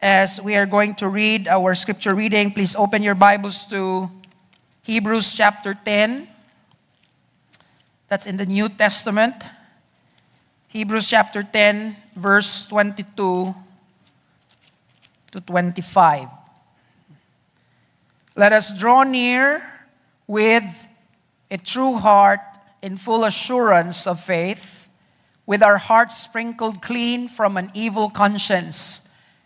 as we are going to read our scripture reading, please open your Bibles to Hebrews chapter 10. That's in the New Testament. Hebrews chapter 10, verse 22 to 25. Let us draw near with a true heart in full assurance of faith, with our hearts sprinkled clean from an evil conscience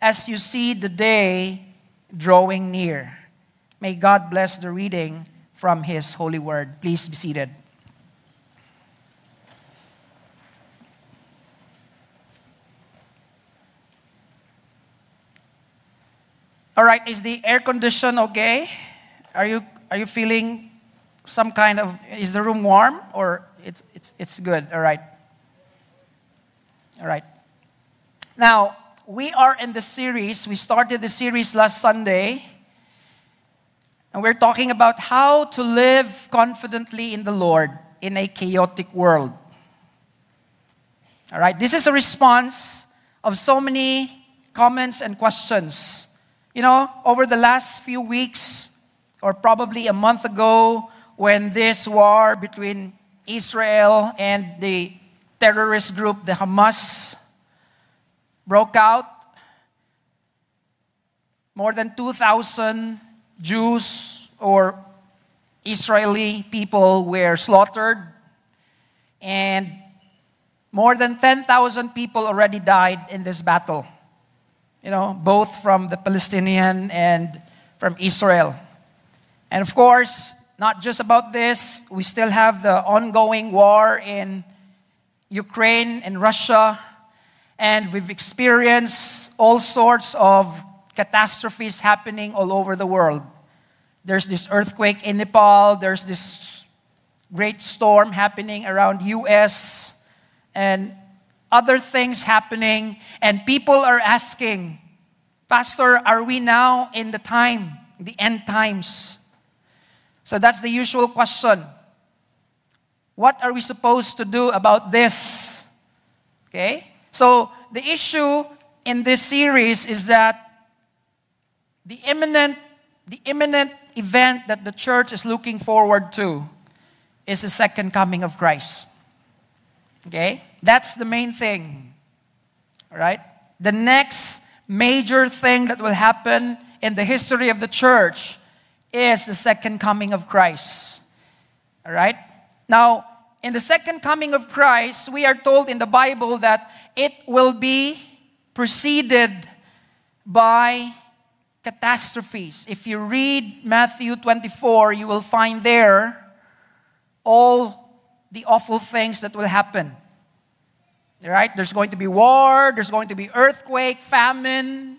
as you see the day drawing near. May God bless the reading from His holy word. Please be seated. All right, is the air condition okay? Are you are you feeling some kind of is the room warm or it's it's it's good? All right. All right. Now, we are in the series. We started the series last Sunday. And we're talking about how to live confidently in the Lord in a chaotic world. All right, this is a response of so many comments and questions you know, over the last few weeks, or probably a month ago, when this war between Israel and the terrorist group, the Hamas, broke out, more than 2,000 Jews or Israeli people were slaughtered, and more than 10,000 people already died in this battle you know, both from the Palestinian and from Israel. And of course, not just about this, we still have the ongoing war in Ukraine and Russia, and we've experienced all sorts of catastrophes happening all over the world. There's this earthquake in Nepal, there's this great storm happening around US, and other things happening, and people are asking, Pastor, are we now in the time, the end times? So that's the usual question. What are we supposed to do about this? Okay? So the issue in this series is that the imminent, the imminent event that the church is looking forward to is the second coming of Christ. Okay? That's the main thing. All right? The next major thing that will happen in the history of the church is the second coming of Christ. All right? Now, in the second coming of Christ, we are told in the Bible that it will be preceded by catastrophes. If you read Matthew 24, you will find there all the awful things that will happen. Right? There's going to be war, there's going to be earthquake, famine,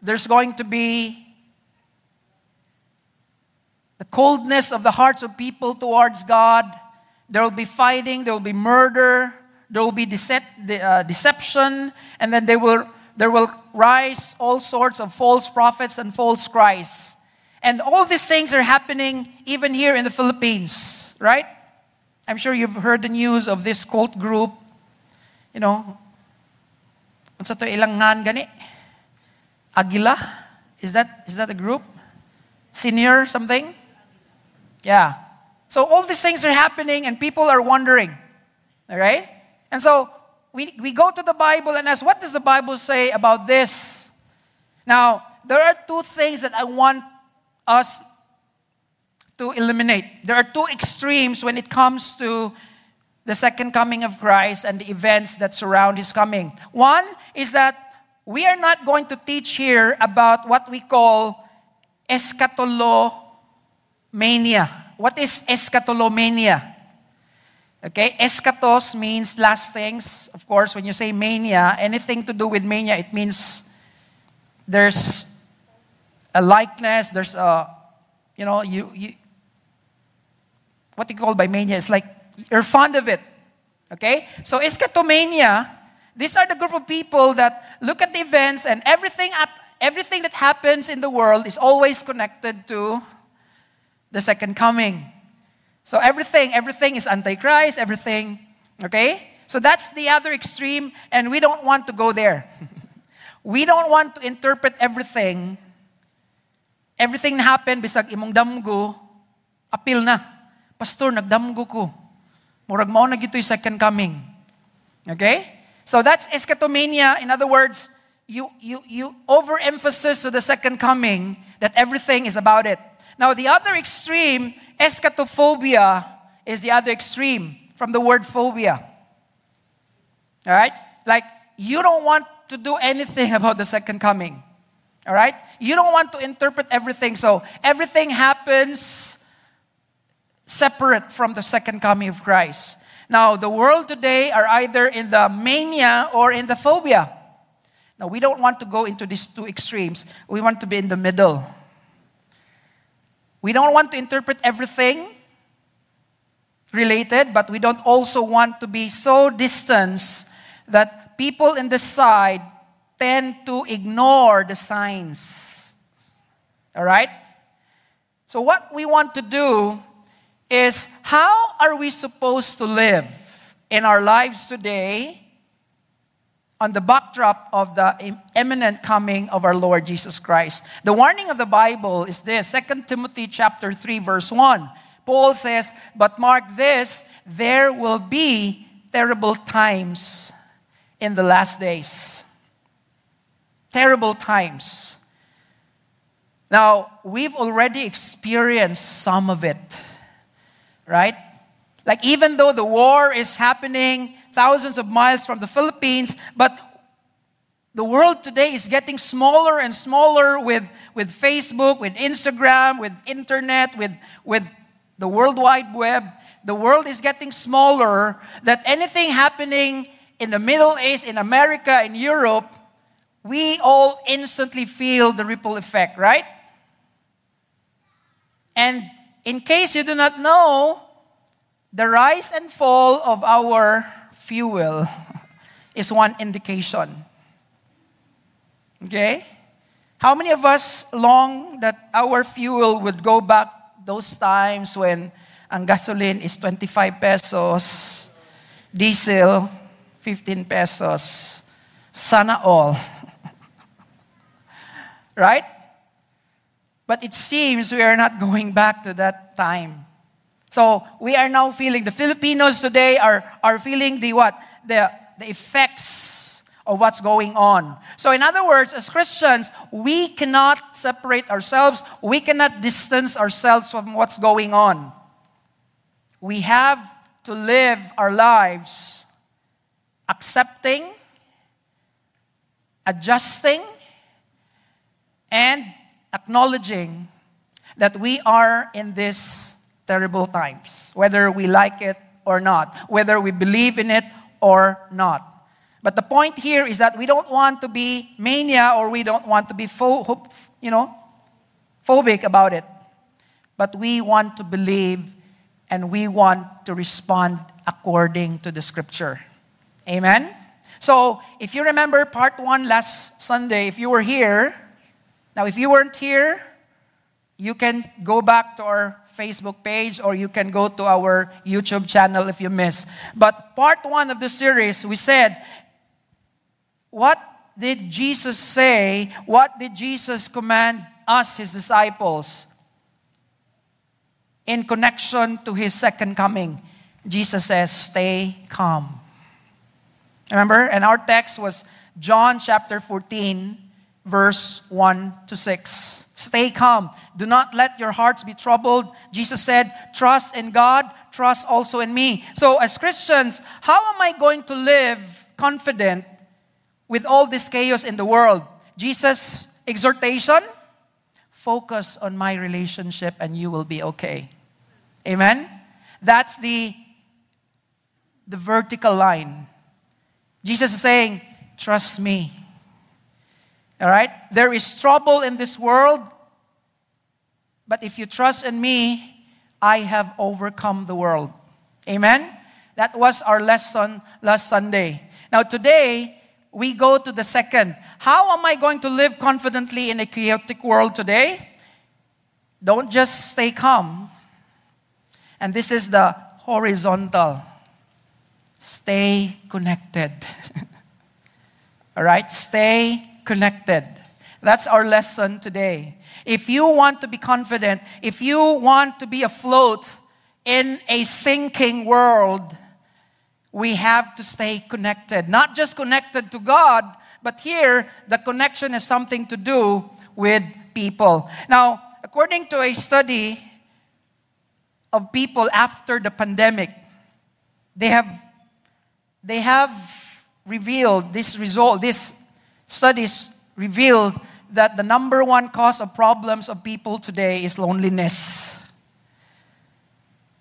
there's going to be the coldness of the hearts of people towards God. There will be fighting, there will be murder, there will be uh, deception, and then there will, there will rise all sorts of false prophets and false Christs. And all these things are happening even here in the Philippines, right? I'm sure you've heard the news of this cult group. You know, unsa to ilangan gani? Agila? Is that is that a group? Senior something? Yeah. So all these things are happening and people are wondering. All right? And so we, we go to the Bible and ask, what does the Bible say about this? Now, there are two things that I want us to eliminate. There are two extremes when it comes to the second coming of Christ and the events that surround his coming. One is that we are not going to teach here about what we call eschatolomania. What is eschatolomania? Okay, eschatos means last things. Of course, when you say mania, anything to do with mania, it means there's a likeness, there's a, you know, you, you what you call by mania is like you're fond of it. Okay? So eschatomania, these are the group of people that look at the events and everything everything that happens in the world is always connected to the second coming. So everything, everything is antichrist, everything, okay? So that's the other extreme, and we don't want to go there. we don't want to interpret everything. Everything na happen, bisag imong damgo, apil na. Pastor, nagdamgo ko. Murag mao na gito'y second coming. Okay? So that's eschatomania. In other words, you, you, you overemphasis to the second coming that everything is about it. Now, the other extreme, eschatophobia, is the other extreme from the word phobia. All right? Like, you don't want to do anything about the second coming. All right? You don't want to interpret everything. So, everything happens separate from the second coming of Christ. Now, the world today are either in the mania or in the phobia. Now, we don't want to go into these two extremes. We want to be in the middle. We don't want to interpret everything related, but we don't also want to be so distant that people in the side tend to ignore the signs. All right? So, what we want to do is how are we supposed to live in our lives today on the backdrop of the imminent coming of our Lord Jesus Christ. The warning of the Bible is this 2 Timothy chapter 3 verse 1. Paul says, "But mark this, there will be terrible times in the last days." Terrible times. Now, we've already experienced some of it. Right? Like even though the war is happening, thousands of miles from the Philippines, but the world today is getting smaller and smaller with, with Facebook, with Instagram, with internet, with, with the World Wide Web. The world is getting smaller that anything happening in the Middle East, in America, in Europe, we all instantly feel the ripple effect, right? And in case you do not know, the rise and fall of our fuel is one indication. Okay? How many of us long that our fuel would go back those times when ang gasoline is 25 pesos, diesel 15 pesos, sana all. right? But it seems we are not going back to that time. So we are now feeling, the Filipinos today are, are feeling the what? The, the effects of what's going on. So, in other words, as Christians, we cannot separate ourselves, we cannot distance ourselves from what's going on. We have to live our lives accepting, adjusting, and acknowledging that we are in this terrible times, whether we like it or not, whether we believe in it or not. But the point here is that we don't want to be mania or we don't want to be pho- you know, phobic about it. But we want to believe and we want to respond according to the scripture. Amen? So, if you remember part one last Sunday, if you were here, now if you weren't here, you can go back to our Facebook page or you can go to our YouTube channel if you miss. But part one of the series, we said, what did Jesus say? What did Jesus command us, his disciples, in connection to his second coming? Jesus says, stay calm. Remember? And our text was John chapter 14, verse 1 to 6. Stay calm. Do not let your hearts be troubled. Jesus said, Trust in God, trust also in me. So, as Christians, how am I going to live confident with all this chaos in the world? Jesus' exhortation focus on my relationship and you will be okay. Amen? That's the, the vertical line. Jesus is saying, Trust me. All right? There is trouble in this world, but if you trust in me, I have overcome the world. Amen? That was our lesson last Sunday. Now, today, we go to the second. How am I going to live confidently in a chaotic world today? Don't just stay calm. And this is the horizontal. Stay connected. All right? Stay connected. That's our lesson today. If you want to be confident, if you want to be afloat in a sinking world, we have to stay connected. Not just connected to God, but here the connection has something to do with people. Now, according to a study of people after the pandemic, they have, they have revealed this result, this studies revealed that the number one cause of problems of people today is loneliness.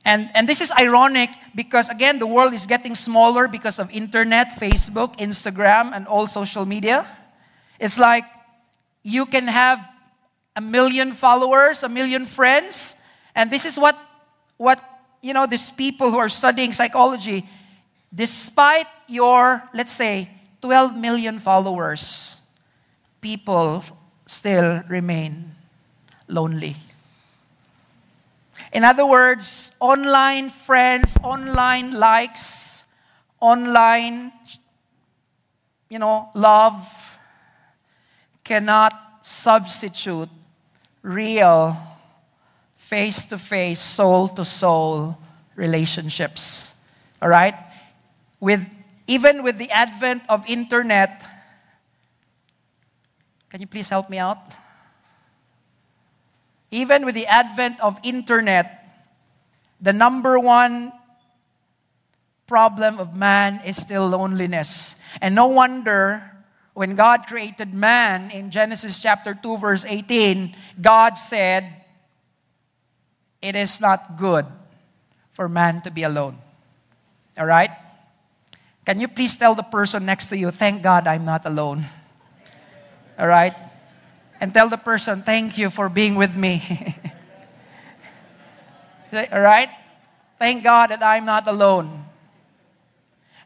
And, and this is ironic because, again, the world is getting smaller because of internet, Facebook, Instagram, and all social media. It's like you can have a million followers, a million friends, and this is what, what you know, these people who are studying psychology, despite your, let's say, 12 million followers, people still remain lonely. In other words, online friends, online likes, online, you know, love cannot substitute real face to face, soul to soul relationships. All right? With even with the advent of internet, can you please help me out? Even with the advent of internet, the number one problem of man is still loneliness. And no wonder when God created man in Genesis chapter 2 verse 18, God said, "It is not good for man to be alone." All right? Can you please tell the person next to you, "Thank God I'm not alone." All right? And tell the person, thank you for being with me. All right? Thank God that I'm not alone.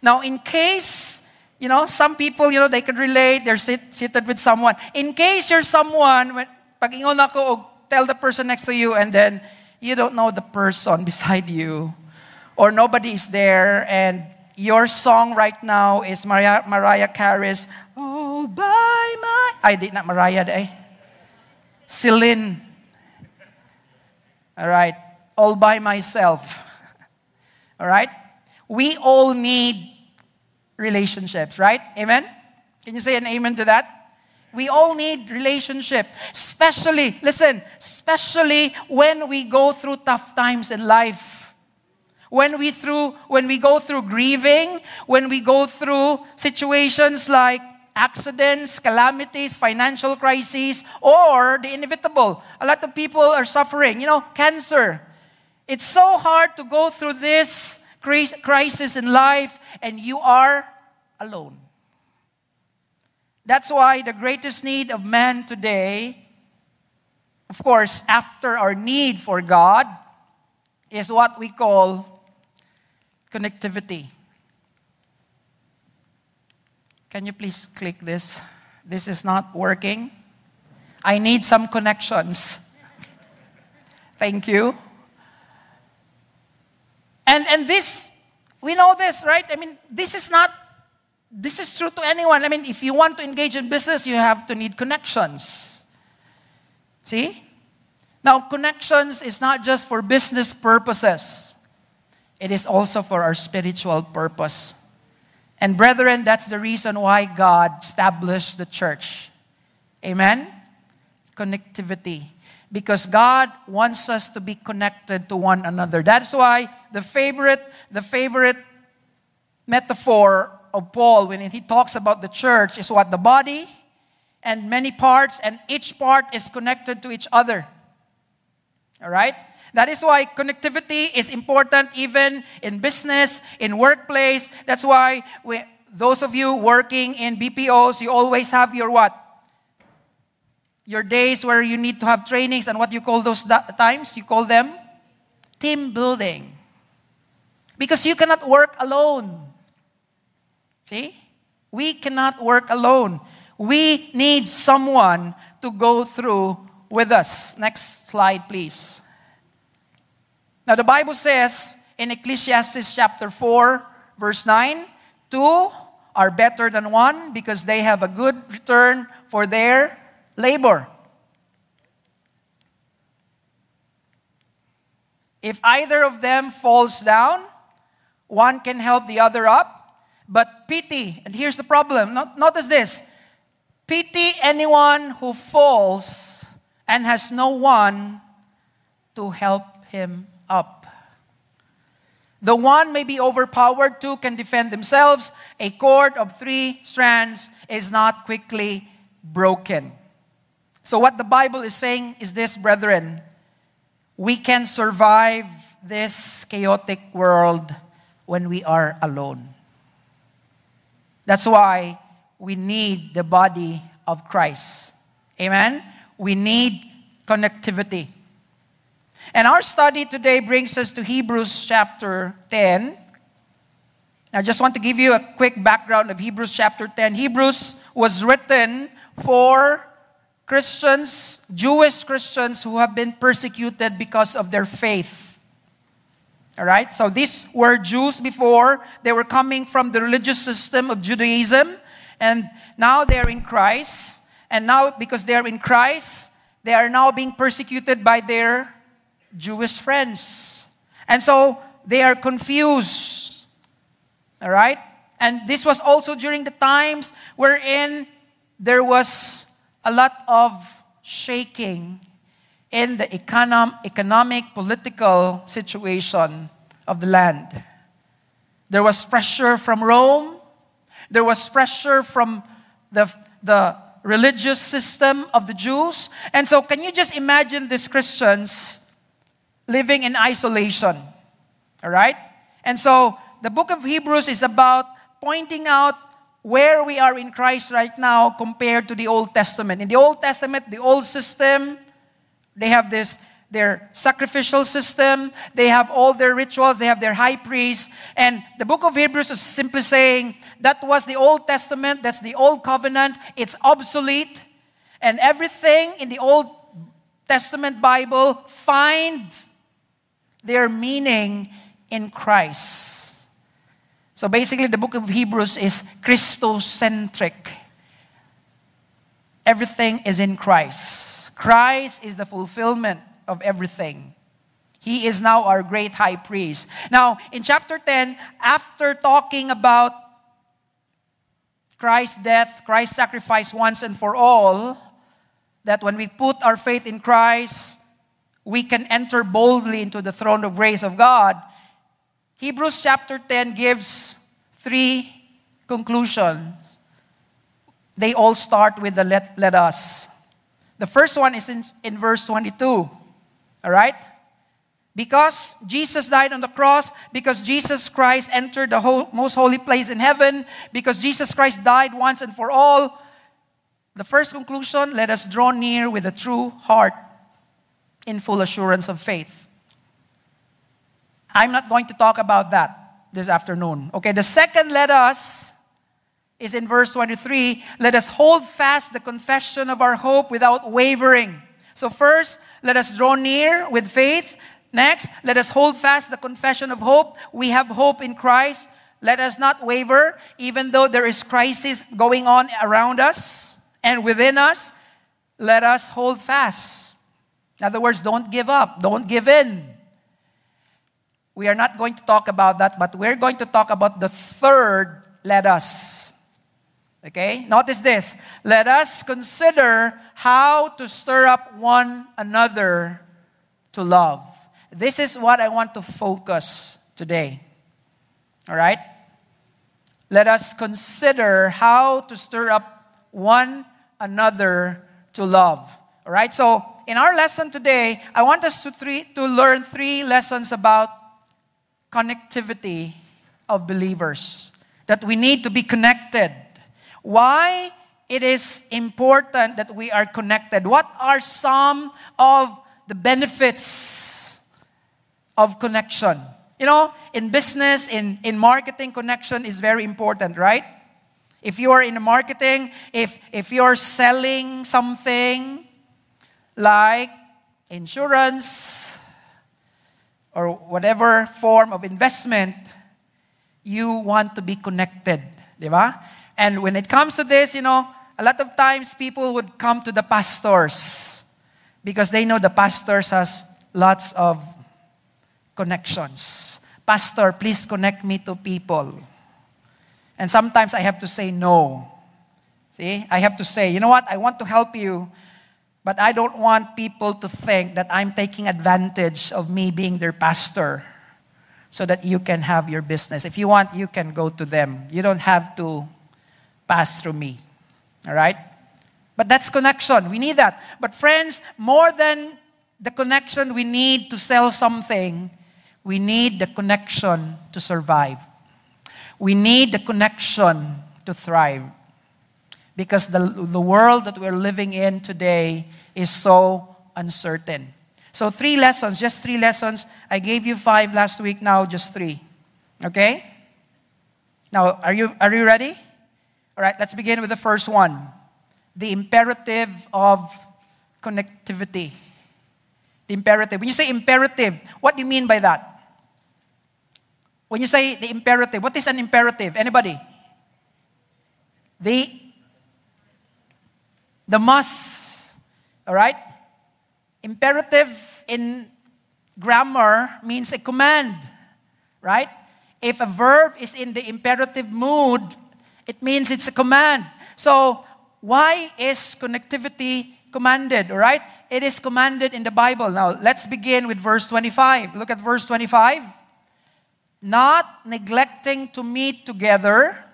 Now, in case, you know, some people, you know, they can relate, they're sit, seated with someone. In case you're someone, pag ingon ako, tell the person next to you, and then you don't know the person beside you, or nobody is there, and your song right now is Mariah, Mariah Carey's All by My... I did not Mariah day. Eh? Celine. All right. All by myself. All right. We all need relationships, right? Amen? Can you say an amen to that? We all need relationship, especially, listen, especially when we go through tough times in life. When we through when we go through grieving, when we go through situations like accidents, calamities, financial crises, or the inevitable. A lot of people are suffering, you know, cancer. It's so hard to go through this crisis in life, and you are alone. That's why the greatest need of man today, of course, after our need for God, is what we call connectivity. Can you please click this? This is not working. I need some connections. Thank you. And, and this, we know this, right? I mean, this is not, this is true to anyone. I mean, if you want to engage in business, you have to need connections. See? Now, connections is not just for business purposes, it is also for our spiritual purpose. And brethren, that's the reason why God established the church. Amen? Connectivity. Because God wants us to be connected to one another. That's why the favorite, the favorite metaphor of Paul when he talks about the church is what? The body and many parts, and each part is connected to each other. All right? That is why connectivity is important even in business, in workplace. That's why we, those of you working in BPOs, you always have your what? your days where you need to have trainings and what you call those times? You call them team building. Because you cannot work alone. See? We cannot work alone. We need someone to go through with us. Next slide, please. Now, the Bible says in Ecclesiastes chapter 4, verse 9, two are better than one because they have a good return for their labor. If either of them falls down, one can help the other up. But pity, and here's the problem. Notice this pity anyone who falls and has no one to help him up. The one may be overpowered, two can defend themselves. A cord of three strands is not quickly broken. So, what the Bible is saying is this, brethren we can survive this chaotic world when we are alone. That's why we need the body of Christ. Amen? We need connectivity. And our study today brings us to Hebrews chapter 10. I just want to give you a quick background of Hebrews chapter 10. Hebrews was written for Christians, Jewish Christians who have been persecuted because of their faith. All right? So these were Jews before. They were coming from the religious system of Judaism. And now they're in Christ. And now, because they're in Christ, they are now being persecuted by their Jewish friends. And so they are confused. All right? And this was also during the times wherein there was a lot of shaking in the econom- economic, political situation of the land. There was pressure from Rome, there was pressure from the, the religious system of the Jews. And so, can you just imagine these Christians living in isolation? All right? And so, the book of Hebrews is about pointing out where we are in Christ right now compared to the Old Testament. In the Old Testament, the old system, they have this their sacrificial system, they have all their rituals, they have their high priest. And the book of Hebrews is simply saying that was the Old Testament, that's the Old Covenant, it's obsolete. And everything in the Old Testament Bible finds their meaning in Christ. So basically, the book of Hebrews is Christocentric. Everything is in Christ. Christ is the fulfillment of everything. He is now our great high priest. Now, in chapter 10, after talking about Christ's death, Christ's sacrifice once and for all, that when we put our faith in Christ, we can enter boldly into the throne of grace of God. Hebrews chapter 10 gives three conclusions. They all start with the let, let us. The first one is in, in verse 22. All right? Because Jesus died on the cross, because Jesus Christ entered the whole, most holy place in heaven, because Jesus Christ died once and for all, the first conclusion let us draw near with a true heart in full assurance of faith. I'm not going to talk about that this afternoon. Okay, the second let us is in verse 23. Let us hold fast the confession of our hope without wavering. So, first, let us draw near with faith. Next, let us hold fast the confession of hope. We have hope in Christ. Let us not waver, even though there is crisis going on around us and within us. Let us hold fast. In other words, don't give up, don't give in. We are not going to talk about that, but we're going to talk about the third let us. Okay? Notice this. Let us consider how to stir up one another to love. This is what I want to focus today. All right? Let us consider how to stir up one another to love. All right? So, in our lesson today, I want us to, three, to learn three lessons about connectivity of believers, that we need to be connected. Why it is important that we are connected. What are some of the benefits of connection? You know, in business, in, in marketing, connection is very important, right? If you are in marketing, if, if you're selling something like insurance or whatever form of investment, you want to be connected, di ba? And when it comes to this, you know, a lot of times people would come to the pastors because they know the pastors has lots of connections. Pastor, please connect me to people. And sometimes I have to say no. See, I have to say, you know what, I want to help you, but I don't want people to think that I'm taking advantage of me being their pastor so that you can have your business. If you want, you can go to them. You don't have to pass through me. All right? But that's connection. We need that. But friends, more than the connection we need to sell something, we need the connection to survive. We need the connection to thrive. Because the, the world that we're living in today is so uncertain. So, three lessons, just three lessons. I gave you five last week, now just three. Okay? Now, are you, are you ready? All right, let's begin with the first one the imperative of connectivity. The imperative. When you say imperative, what do you mean by that? When you say the imperative, what is an imperative? Anybody? The the must. All right? Imperative in grammar means a command, right? If a verb is in the imperative mood, it means it's a command. So, why is connectivity commanded, all right? It is commanded in the Bible. Now, let's begin with verse 25. Look at verse 25. Not neglecting to meet together,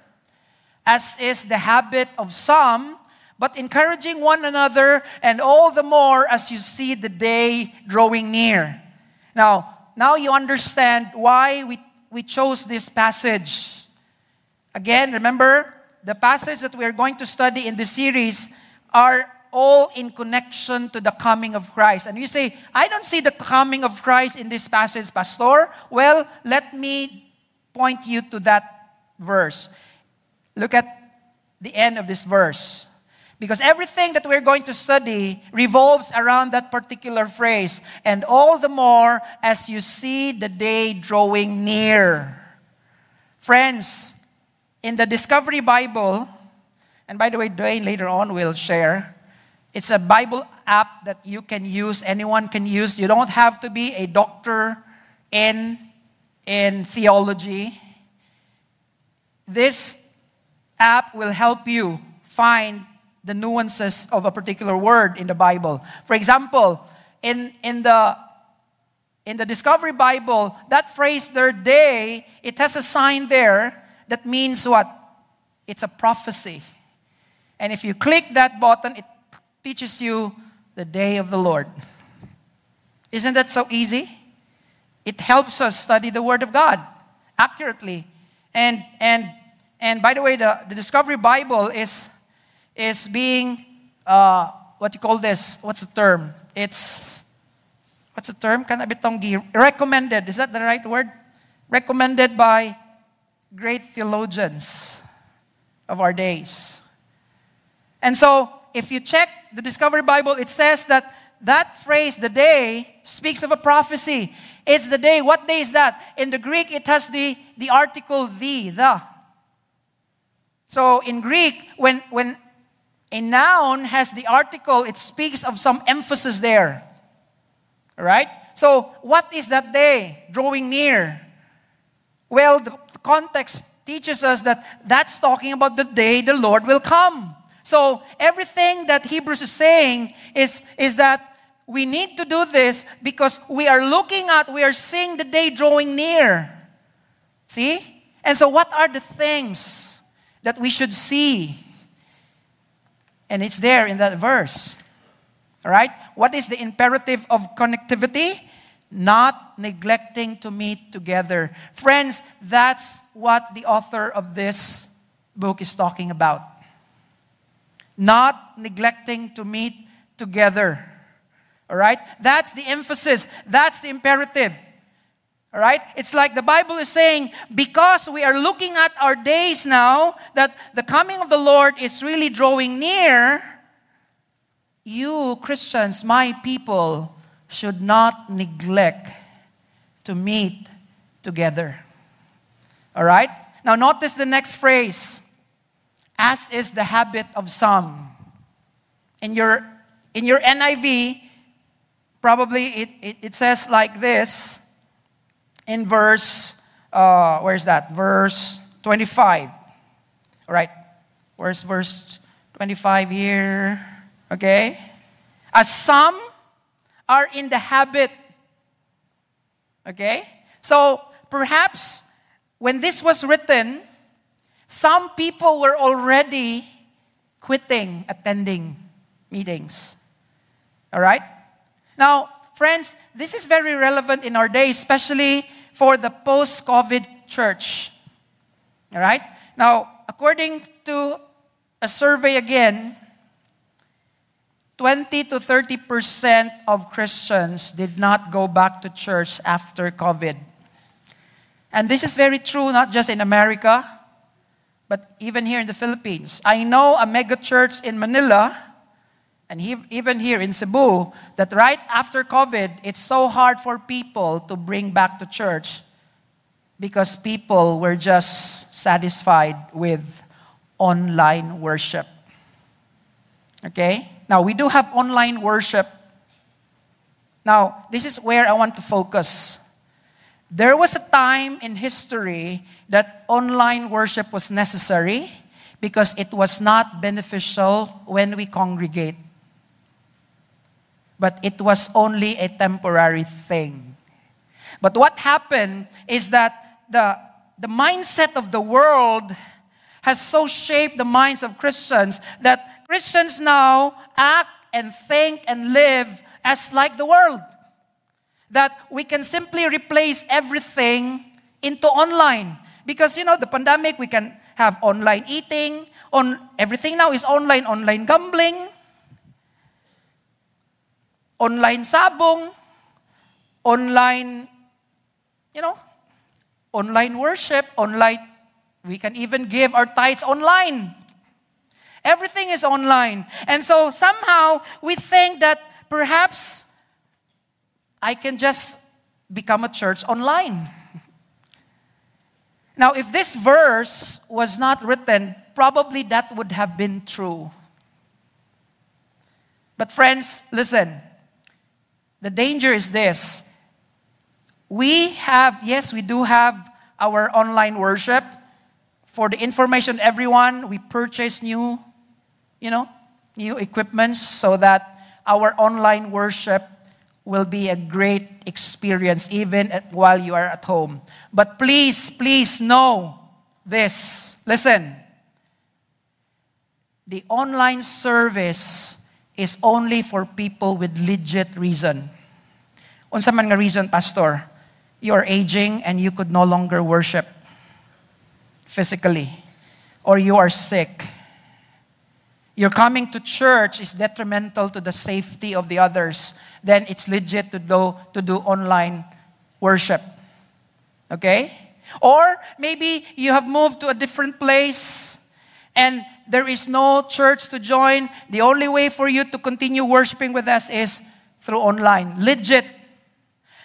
as is the habit of some, but encouraging one another, and all the more as you see the day drawing near. Now, now you understand why we, we chose this passage. Again, remember, the passage that we are going to study in this series are all in connection to the coming of Christ. And you say, I don't see the coming of Christ in this passage, Pastor. Well, let me point you to that verse. Look at the end of this verse. Because everything that we're going to study revolves around that particular phrase. And all the more as you see the day drawing near. Friends, in the Discovery Bible, and by the way, Dwayne later on will share, it's a Bible app that you can use, anyone can use. You don't have to be a doctor in, in theology. This app will help you find the nuances of a particular word in the Bible. For example, in, in the in the Discovery Bible, that phrase their day, it has a sign there that means what? It's a prophecy. And if you click that button, it teaches you the day of the Lord. Isn't that so easy? It helps us study the Word of God accurately. And, and, and by the way, the, the Discovery Bible is is being, uh, what you call this? What's the term? It's, what's the term? Kanabitonggi. Recommended. Is that the right word? Recommended by great theologians of our days. And so, if you check the Discovery Bible, it says that that phrase, the day, speaks of a prophecy. It's the day. What day is that? In the Greek, it has the, the article the, the. So in Greek, when, when a noun has the article, it speaks of some emphasis there. Right? So, what is that day drawing near? Well, the context teaches us that that's talking about the day the Lord will come. So, everything that Hebrews is saying is, is that we need to do this because we are looking at, we are seeing the day drawing near. See? And so, what are the things that we should see? And it's there in that verse. All right? What is the imperative of connectivity? Not neglecting to meet together. Friends, that's what the author of this book is talking about. not neglecting to meet together. All right? That's the emphasis, that's the imperative. All right? It's like the Bible is saying, because we are looking at our days now, that the coming of the Lord is really drawing near, you, Christians, my people, should not neglect to meet together. All right? Now, notice the next phrase as is the habit of some. In your, in your NIV, probably it, it, it says like this in verse, uh, where's that? Verse 25. All right. Where's verse 25 here? Okay. As some are in the habit. Okay? So perhaps when this was written, some people were already quitting attending meetings. All right? Now, friends, this is very relevant in our day, especially for the post COVID church. All right? Now, according to a survey again, 20 to 30% of Christians did not go back to church after COVID. And this is very true not just in America, but even here in the Philippines. I know a mega church in Manila, and he, even here in Cebu, that right after COVID, it's so hard for people to bring back to church because people were just satisfied with online worship. Okay? Now, we do have online worship. Now, this is where I want to focus. There was a time in history that online worship was necessary because it was not beneficial when we congregate. But it was only a temporary thing. But what happened is that the, the mindset of the world has so shaped the minds of Christians that Christians now act and think and live as like the world. That we can simply replace everything into online. Because, you know, the pandemic, we can have online eating, on everything now is online, online gambling, online sabong, online, you know, online worship, online, we can even give our tithes online. Everything is online. And so somehow we think that perhaps I can just become a church online. Now, if this verse was not written, probably that would have been true. But, friends, listen. The danger is this. We have, yes, we do have our online worship. For the information, everyone, we purchase new you know, new equipment so that our online worship will be a great experience even at, while you are at home. But please, please know this. Listen. The online service is only for people with legit reason. Unsa man nga reason, pastor? You are aging and you could no longer worship physically or you are sick your coming to church is detrimental to the safety of the others, then it's legit to do, to do online worship. Okay? Or maybe you have moved to a different place and there is no church to join. The only way for you to continue worshiping with us is through online. Legit.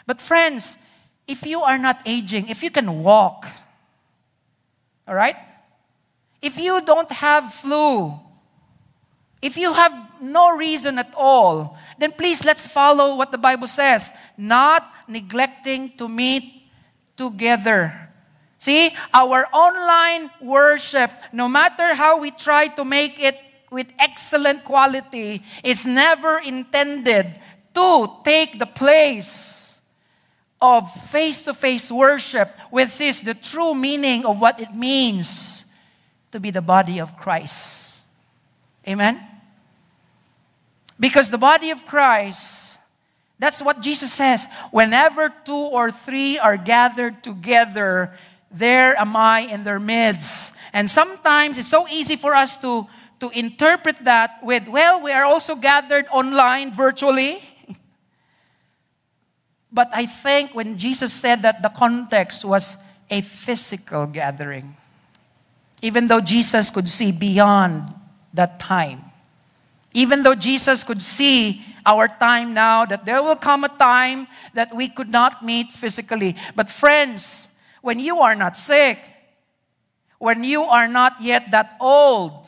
But friends, if you are not aging, if you can walk, all right? If you don't have flu, if you have no reason at all, then please let's follow what the Bible says not neglecting to meet together. See, our online worship, no matter how we try to make it with excellent quality, is never intended to take the place of face to face worship, which is the true meaning of what it means to be the body of Christ. Amen? Because the body of Christ, that's what Jesus says. Whenever two or three are gathered together, there am I in their midst. And sometimes it's so easy for us to, to interpret that with, well, we are also gathered online virtually. but I think when Jesus said that, the context was a physical gathering. Even though Jesus could see beyond that time. Even though Jesus could see our time now, that there will come a time that we could not meet physically. But, friends, when you are not sick, when you are not yet that old,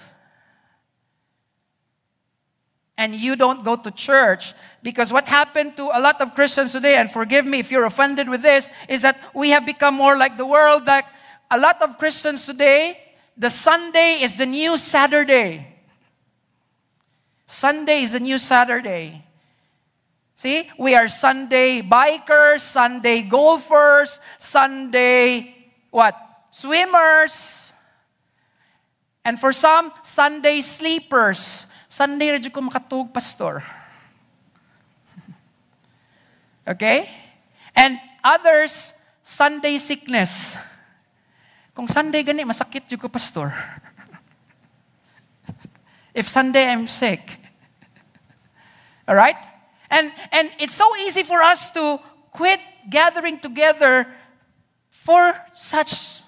and you don't go to church, because what happened to a lot of Christians today, and forgive me if you're offended with this, is that we have become more like the world. Like a lot of Christians today, the Sunday is the new Saturday. Sunday is the new Saturday. See, we are Sunday bikers, Sunday golfers, Sunday what? Swimmers. And for some, Sunday sleepers. Sunday radyo ko makatug, pastor. okay? And others, Sunday sickness. Kung Sunday gani, masakit yung ko, pastor. if Sunday I'm sick. All right? And, and it's so easy for us to quit gathering together for such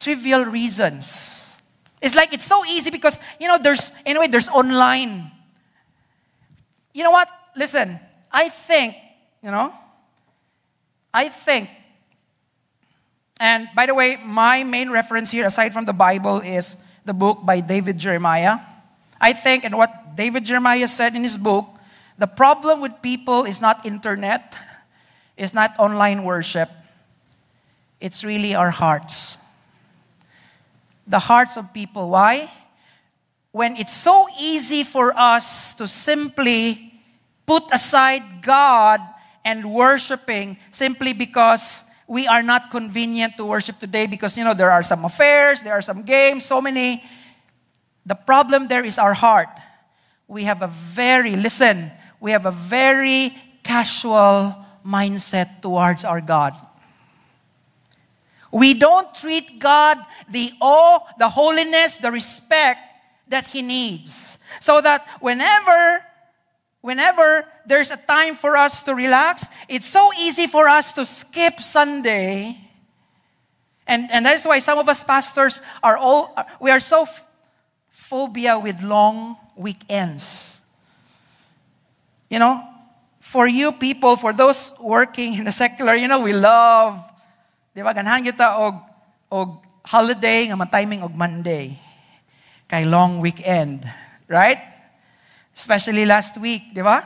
trivial reasons. It's like it's so easy because, you know, there's, anyway, there's online. You know what? Listen, I think, you know, I think, and by the way, my main reference here, aside from the Bible, is the book by David Jeremiah. I think, and what David Jeremiah said in his book, the problem with people is not internet, it's not online worship, it's really our hearts. The hearts of people. Why? When it's so easy for us to simply put aside God and worshiping simply because we are not convenient to worship today because you know there are some affairs, there are some games, so many. The problem there is our heart. We have a very listen, we have a very casual mindset towards our God. We don't treat God the awe, the holiness, the respect that He needs. So that whenever, whenever there's a time for us to relax, it's so easy for us to skip Sunday. And, and that's why some of us pastors are all, we are so phobia with long weekends. You know, for you people, for those working in the secular, you know, we love, di ba, ganahan kita og, og holiday nga timing og Monday. Kay long weekend. Right? Especially last week, di ba?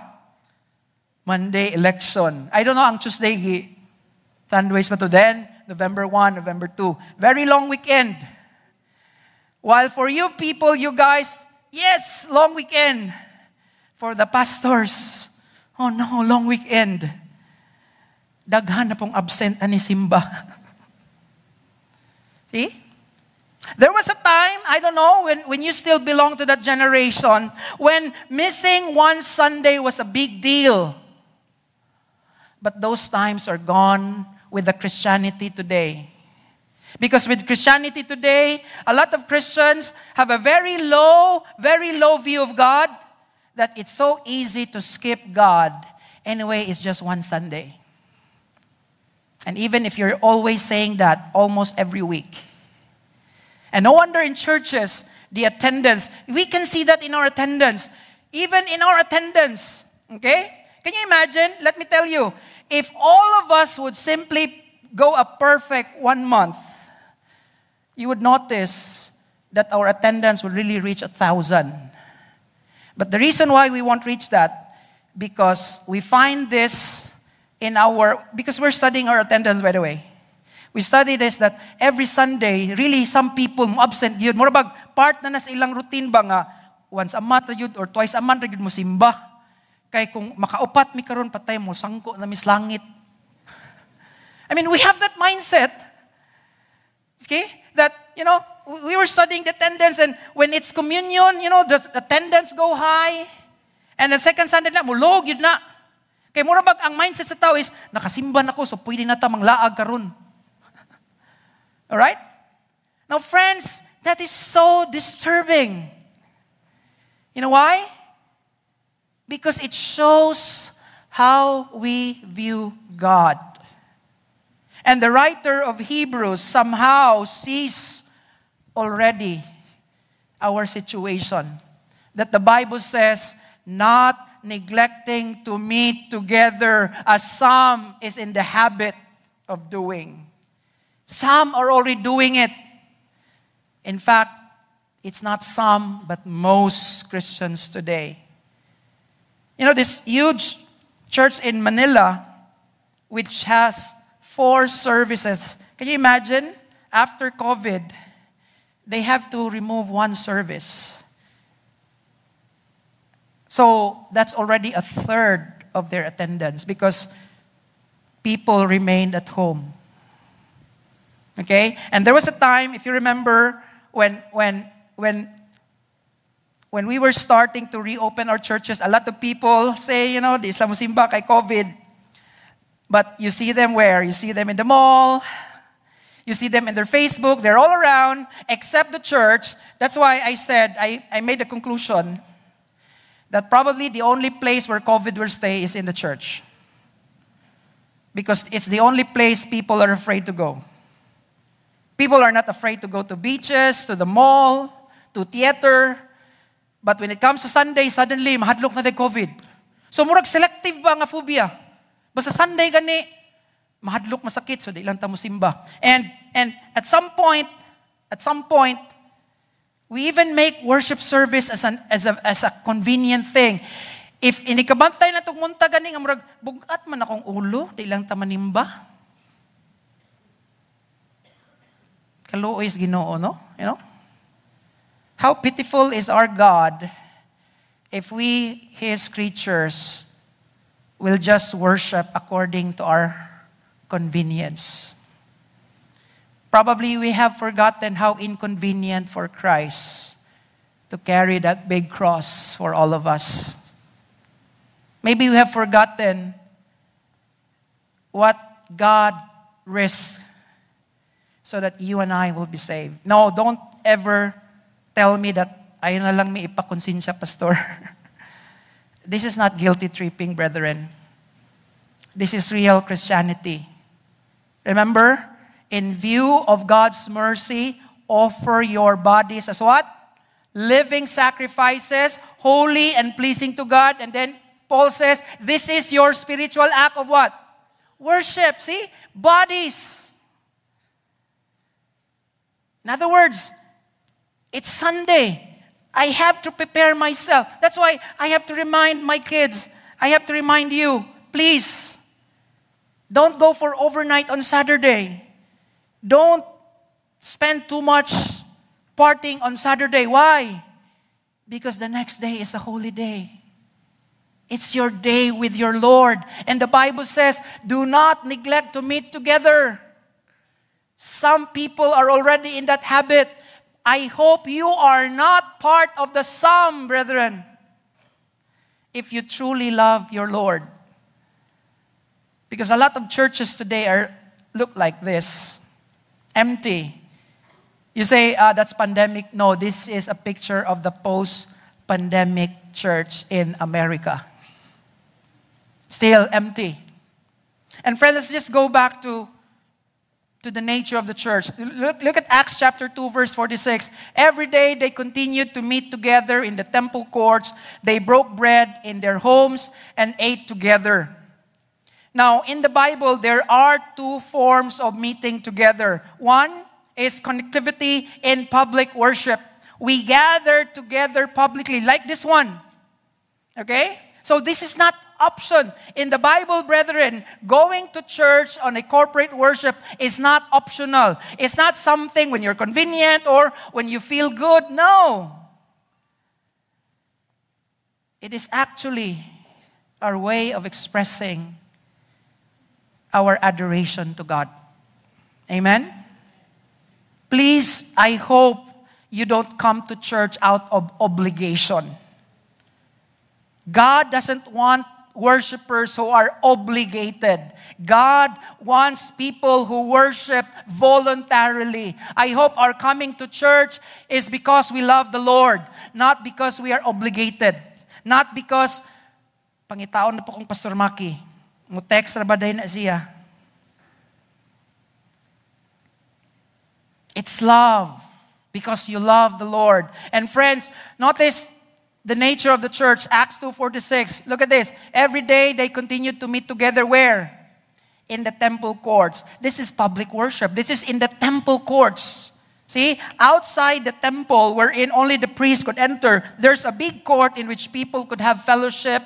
Monday election. I don't know, ang Tuesday, Sundays pa to then, November 1, November 2. Very long weekend. While for you people, you guys, yes, long weekend for the pastors. Oh no, long weekend. Daghan na pong absent ani Simba. See? There was a time, I don't know, when, when you still belong to that generation, when missing one Sunday was a big deal. But those times are gone with the Christianity today. Because with Christianity today, a lot of Christians have a very low, very low view of God that it's so easy to skip God. Anyway, it's just one Sunday. And even if you're always saying that almost every week. And no wonder in churches, the attendance, we can see that in our attendance. Even in our attendance, okay? Can you imagine? Let me tell you, if all of us would simply go a perfect one month, you would notice that our attendance would really reach a thousand. But the reason why we won't reach that, because we find this in our, because we're studying our attendance, by the way. We study this that every Sunday, really some people absent yun. Bag, part na nas ilang routine ba nga, once a month yun or twice a month yun mo simba. Kay kung makaupat mi karon patay mo, sangko na mis langit. I mean, we have that mindset. Okay? That, you know, we were studying the attendance and when it's communion, you know, the attendance go high. And the second Sunday na, mulog yun na. Kay mura bag ang mindset sa tao is, nakasimba na ko, so pwede na ta manglaag karon. Alright? Now friends, that is so disturbing. You know why? Because it shows how we view God. And the writer of Hebrews somehow sees already our situation. That the Bible says, not neglecting to meet together as some is in the habit of doing. Some are already doing it. In fact, it's not some, but most Christians today. You know, this huge church in Manila, which has four services. Can you imagine? After COVID, they have to remove one service. So that's already a third of their attendance because people remained at home. Okay? And there was a time, if you remember, when, when, when, when we were starting to reopen our churches, a lot of people say, you know, the Islam Simba kay COVID. But you see them where? You see them in the mall. You see them in their Facebook. They're all around, except the church. That's why I said, I, I made a conclusion that probably the only place where COVID will stay is in the church. Because it's the only place people are afraid to go. People are not afraid to go to beaches, to the mall, to theater. But when it comes to Sunday, suddenly, mahadlok na de COVID. So, murag selective ba nga phobia? Basta Sunday gani, mahadlok masakit, so di lang tamo simba. And, and at some point, at some point, we even make worship service as, an, as, a, as a convenient thing. If inikabantay na itong munta gani, nga murag, bugat man akong ulo, di lang tamanimba. Kaluoy is ginoo, no? You know? How pitiful is our God if we, His creatures, will just worship according to our convenience. Probably we have forgotten how inconvenient for Christ to carry that big cross for all of us. Maybe we have forgotten what God risked so that you and I will be saved. No, don't ever tell me that ayun na lang may ipakonsensya, pastor. this is not guilty tripping, brethren. This is real Christianity. Remember, in view of God's mercy, offer your bodies as what? Living sacrifices, holy and pleasing to God. And then Paul says, this is your spiritual act of what? Worship. See? Bodies. In other words, it's Sunday. I have to prepare myself. That's why I have to remind my kids. I have to remind you, please, don't go for overnight on Saturday. Don't spend too much partying on Saturday. Why? Because the next day is a holy day. It's your day with your Lord. And the Bible says, do not neglect to meet together some people are already in that habit. I hope you are not part of the some, brethren, if you truly love your Lord. Because a lot of churches today are look like this empty. You say, ah, that's pandemic. No, this is a picture of the post pandemic church in America. Still empty. And friends, let's just go back to to the nature of the church. Look, look at Acts chapter 2, verse 46. Every day they continued to meet together in the temple courts. They broke bread in their homes and ate together. Now, in the Bible, there are two forms of meeting together. One is connectivity in public worship. We gather together publicly, like this one. Okay? So, this is not option. In the Bible, brethren, going to church on a corporate worship is not optional. It's not something when you're convenient or when you feel good. No. It is actually our way of expressing our adoration to God. Amen? Please, I hope you don't come to church out of obligation. God doesn't want worshipers who are obligated. God wants people who worship voluntarily. I hope our coming to church is because we love the Lord, not because we are obligated. Not because, pangitaon na po kong Pastor Maki, mo text ba na siya? It's love because you love the Lord. And friends, notice the nature of the church, Acts 2:46. Look at this. Every day they continued to meet together where? In the temple courts. This is public worship. This is in the temple courts. See, outside the temple wherein only the priest could enter, there's a big court in which people could have fellowship,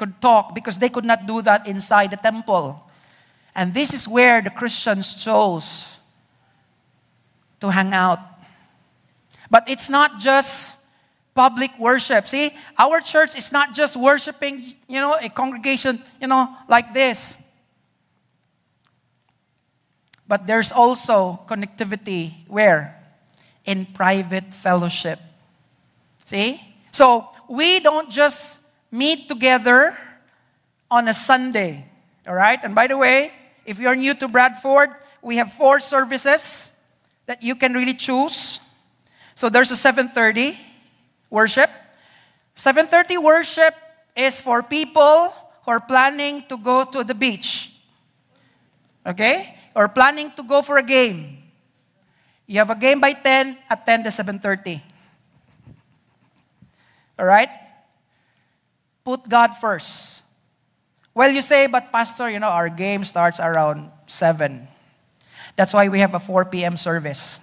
could talk, because they could not do that inside the temple. And this is where the Christians chose to hang out. But it's not just public worship. See, our church is not just worshiping, you know, a congregation, you know, like this. But there's also connectivity where? In private fellowship. See? So we don't just meet together on a Sunday. All right? And by the way, if you're new to Bradford, we have four services that you can really choose. So there's a 7:30 worship. 7:30 worship is for people who are planning to go to the beach. Okay? Or planning to go for a game. You have a game by 10, attend the 7:30. All right? Put God first. Well, you say, but Pastor, you know, our game starts around 7. That's why we have a 4 p.m. service.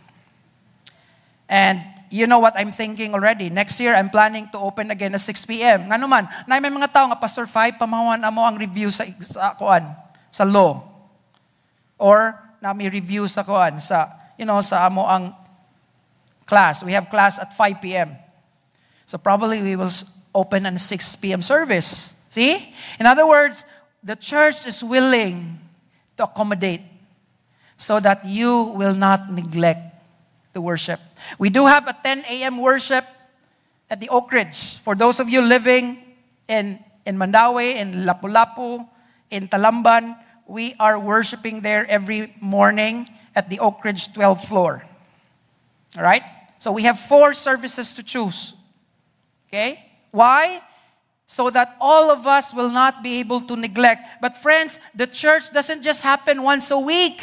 And you know what I'm thinking already. Next year, I'm planning to open again at 6 p.m. Nga naman, na may mga tao nga, Pastor 5, pamawan mo ang review sa, sa kuan, sa law. Or, na may review sa kuan, sa, you know, sa amo ang class. We have class at 5 p.m. So probably we will open at 6 p.m. service. See? In other words, the church is willing to accommodate so that you will not neglect the worship. We do have a 10 a.m. worship at the Oak Ridge. For those of you living in, in Mandaue, in Lapu-Lapu, in Talamban, we are worshiping there every morning at the Oak Ridge 12th floor. All right? So we have four services to choose. Okay? Why? So that all of us will not be able to neglect. But friends, the church doesn't just happen once a week.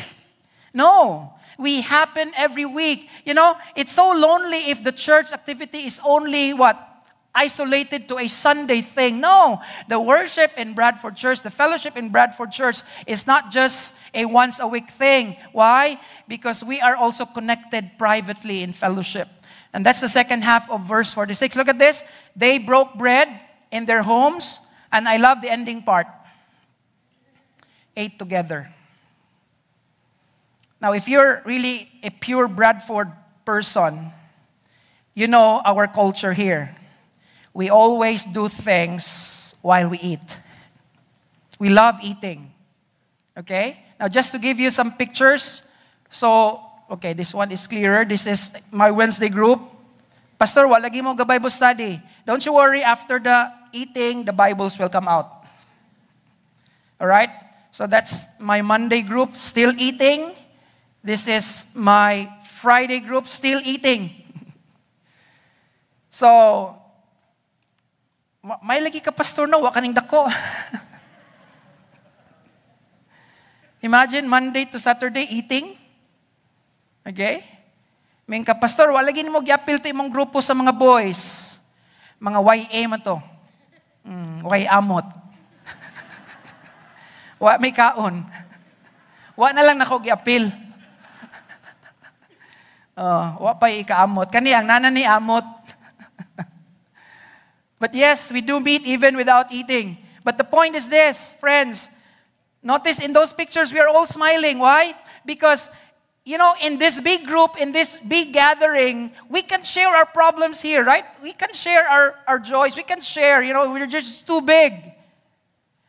No. We happen every week. You know, it's so lonely if the church activity is only what? Isolated to a Sunday thing. No, the worship in Bradford Church, the fellowship in Bradford Church is not just a once a week thing. Why? Because we are also connected privately in fellowship. And that's the second half of verse 46. Look at this. They broke bread in their homes, and I love the ending part. Ate together. Now, if you're really a pure Bradford person, you know our culture here. We always do things while we eat. We love eating. Okay? Now, just to give you some pictures. So, okay, this one is clearer. This is my Wednesday group. Pastor, what lagi mo ga Bible study? Don't you worry, after the eating, the Bibles will come out. All right? So that's my Monday group, still eating. This is my Friday group, still eating. so, may lagi ka pastor na, wakaning dako. Imagine Monday to Saturday eating. Okay? May ka pastor, wala lagi mo giapil to imong grupo sa mga boys. Mga YA man to. Mm, y amot. wa may kaon. Wa na lang nako giapil. Uh, wa pa ikaamot. Kani ang nana ni amot. but yes, we do meet even without eating. But the point is this, friends. Notice in those pictures, we are all smiling. Why? Because, you know, in this big group, in this big gathering, we can share our problems here, right? We can share our, our joys. We can share, you know, we're just too big.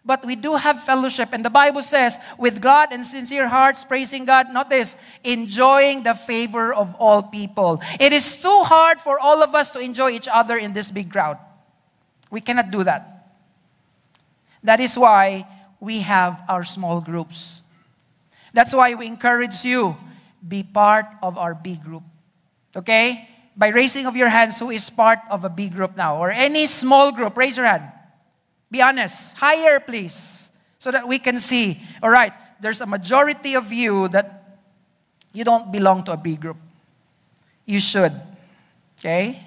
But we do have fellowship. And the Bible says, with God and sincere hearts, praising God, notice, enjoying the favor of all people. It is too hard for all of us to enjoy each other in this big crowd. We cannot do that. That is why we have our small groups. That's why we encourage you be part of our B group. Okay? By raising of your hands, who is part of a B group now? Or any small group, raise your hand. Be honest. Higher, please, so that we can see. All right, there's a majority of you that you don't belong to a B group. You should. Okay?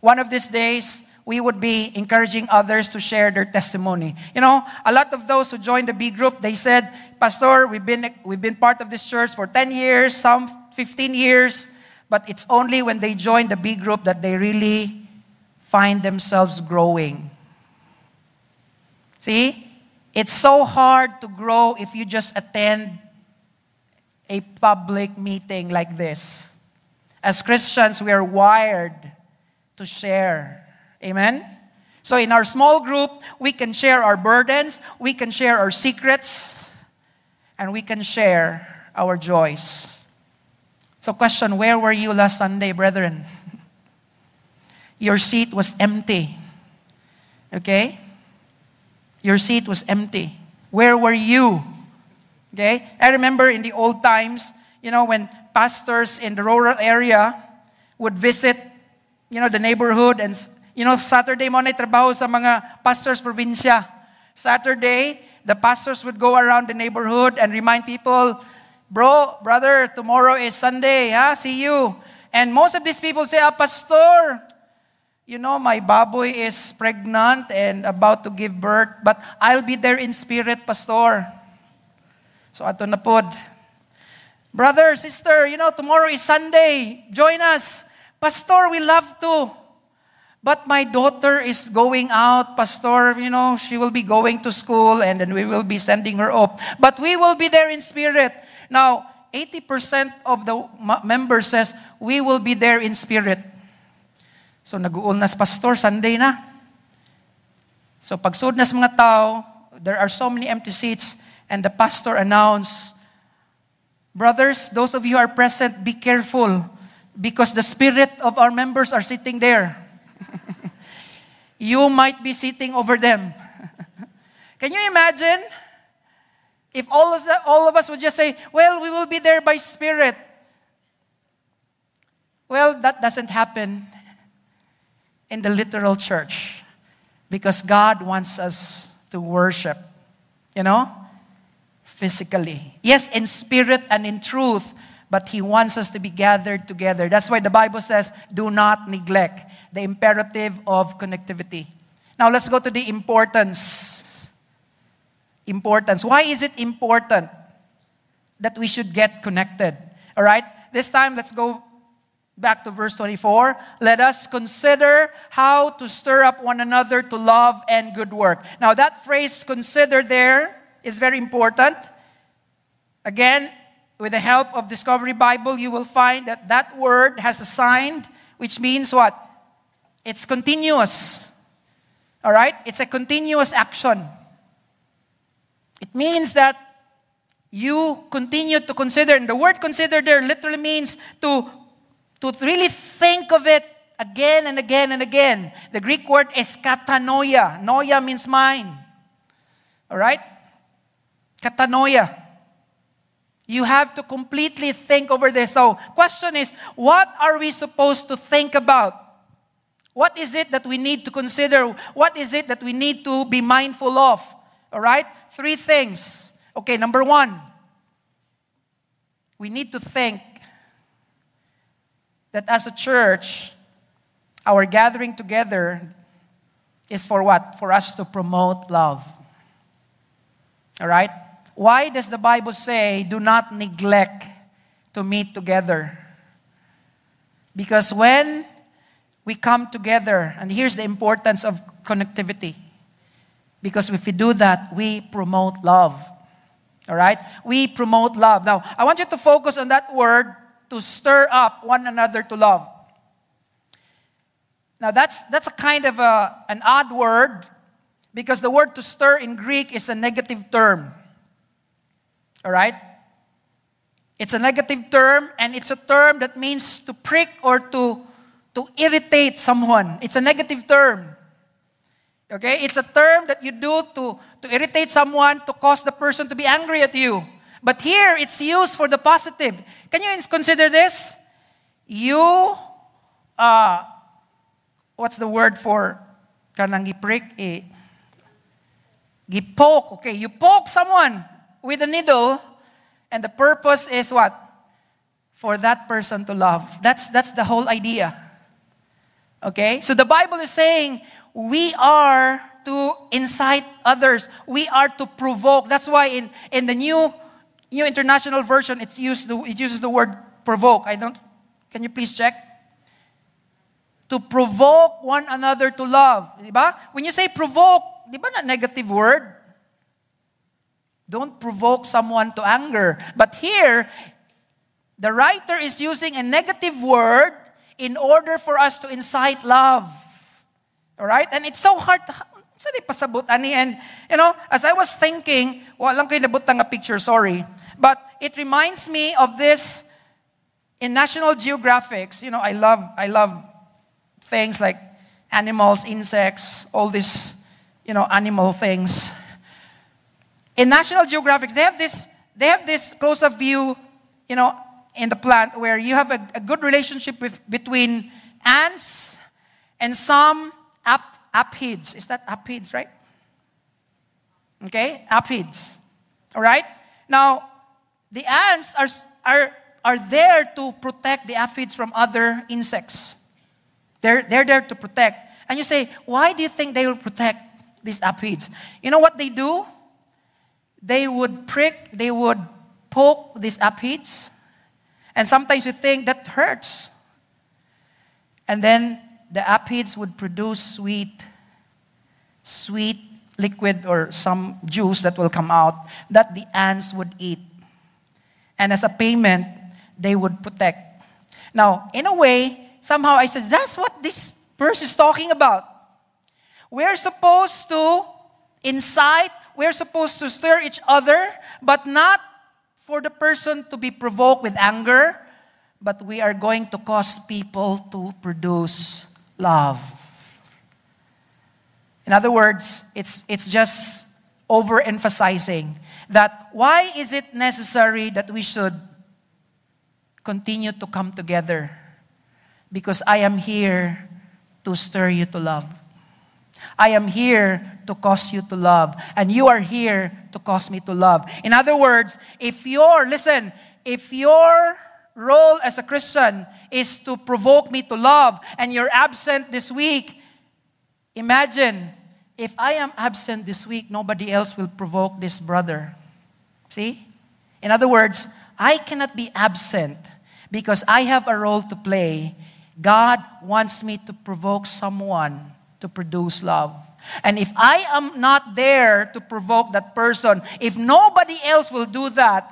One of these days, we would be encouraging others to share their testimony. You know, a lot of those who joined the B group, they said, Pastor, we've been, we've been part of this church for 10 years, some 15 years, but it's only when they join the B group that they really find themselves growing. See, it's so hard to grow if you just attend a public meeting like this. As Christians, we are wired to share Amen? So in our small group, we can share our burdens, we can share our secrets, and we can share our joys. So, question Where were you last Sunday, brethren? Your seat was empty. Okay? Your seat was empty. Where were you? Okay? I remember in the old times, you know, when pastors in the rural area would visit, you know, the neighborhood and You know, Saturday mo na trabaho sa mga pastors probinsya. Saturday, the pastors would go around the neighborhood and remind people, bro, brother, tomorrow is Sunday, ha? See you. And most of these people say, ah, pastor, you know, my baboy is pregnant and about to give birth, but I'll be there in spirit, pastor. So ato na pod. Brother, sister, you know, tomorrow is Sunday. Join us. Pastor, we love to. But my daughter is going out, Pastor. You know, she will be going to school and then we will be sending her off. But we will be there in spirit. Now, 80% of the members says, we will be there in spirit. So, nag-uul nas pastor, Sunday na. So, pagsud mga tao, there are so many empty seats, and the pastor announced, Brothers, those of you who are present, be careful, because the spirit of our members are sitting there you might be sitting over them. Can you imagine? If all of, us, all of us would just say, well, we will be there by spirit. Well, that doesn't happen in the literal church because God wants us to worship, you know, physically. Yes, in spirit and in truth, but He wants us to be gathered together. That's why the Bible says, do not neglect the imperative of connectivity. Now let's go to the importance. Importance. Why is it important that we should get connected? All right? This time, let's go back to verse 24. Let us consider how to stir up one another to love and good work. Now, that phrase consider there is very important. Again, with the help of Discovery Bible, you will find that that word has a sign, which means what? It's continuous. All right? It's a continuous action. It means that you continue to consider, and the word consider there literally means to, to really think of it again and again and again. The Greek word is katanoia. Noia means mind. All right? Katanoia. You have to completely think over this. So, question is, what are we supposed to think about? What is it that we need to consider? What is it that we need to be mindful of? All right? Three things. Okay, number one, we need to think that as a church, our gathering together is for what? For us to promote love. All right? Why does the Bible say, do not neglect to meet together? Because when we come together. And here's the importance of connectivity. Because if we do that, we promote love. All right? We promote love. Now, I want you to focus on that word to stir up one another to love. Now, that's, that's a kind of a, an odd word because the word to stir in Greek is a negative term. All right? It's a negative term, and it's a term that means to prick or to to irritate someone. It's a negative term. Okay? It's a term that you do to, to irritate someone, to cause the person to be angry at you. But here, it's used for the positive. Can you consider this? You, uh, what's the word for kanang giprik? Eh, gipoke. Okay, you poke someone with a needle, and the purpose is what? For that person to love. That's, that's the whole idea. Okay? So the Bible is saying we are to incite others. We are to provoke. That's why in, in the new, new international version, it's used it uses the word provoke. I don't, can you please check? To provoke one another to love. Diba? When you say provoke, di ba na negative word? Don't provoke someone to anger. But here, the writer is using a negative word in order for us to incite love. All right? And it's so hard sa di pasabot ani and you know as I was thinking walang kay nabot nga picture sorry but it reminds me of this in National Geographics you know I love I love things like animals insects all these you know animal things in National Geographic they have this they have this close up view you know in the plant where you have a, a good relationship with, between ants and some ap, aphids. Is that aphids, right? Okay, aphids. All right? Now, the ants are, are, are there to protect the aphids from other insects. They're, they're there to protect. And you say, why do you think they will protect these aphids? You know what they do? They would prick, they would poke these aphids, and sometimes you think that hurts. And then the aphids would produce sweet, sweet liquid or some juice that will come out that the ants would eat. And as a payment, they would protect. Now, in a way, somehow I said, that's what this verse is talking about. We're supposed to incite, we're supposed to stir each other, but not for the person to be provoked with anger, but we are going to cause people to produce love. In other words, it's, it's just overemphasizing that why is it necessary that we should continue to come together? Because I am here to stir you to love. I am here to cause you to love, and you are here to cause me to love. In other words, if your, listen, if your role as a Christian is to provoke me to love, and you're absent this week, imagine if I am absent this week, nobody else will provoke this brother. See? In other words, I cannot be absent because I have a role to play. God wants me to provoke someone to produce love. And if I am not there to provoke that person, if nobody else will do that,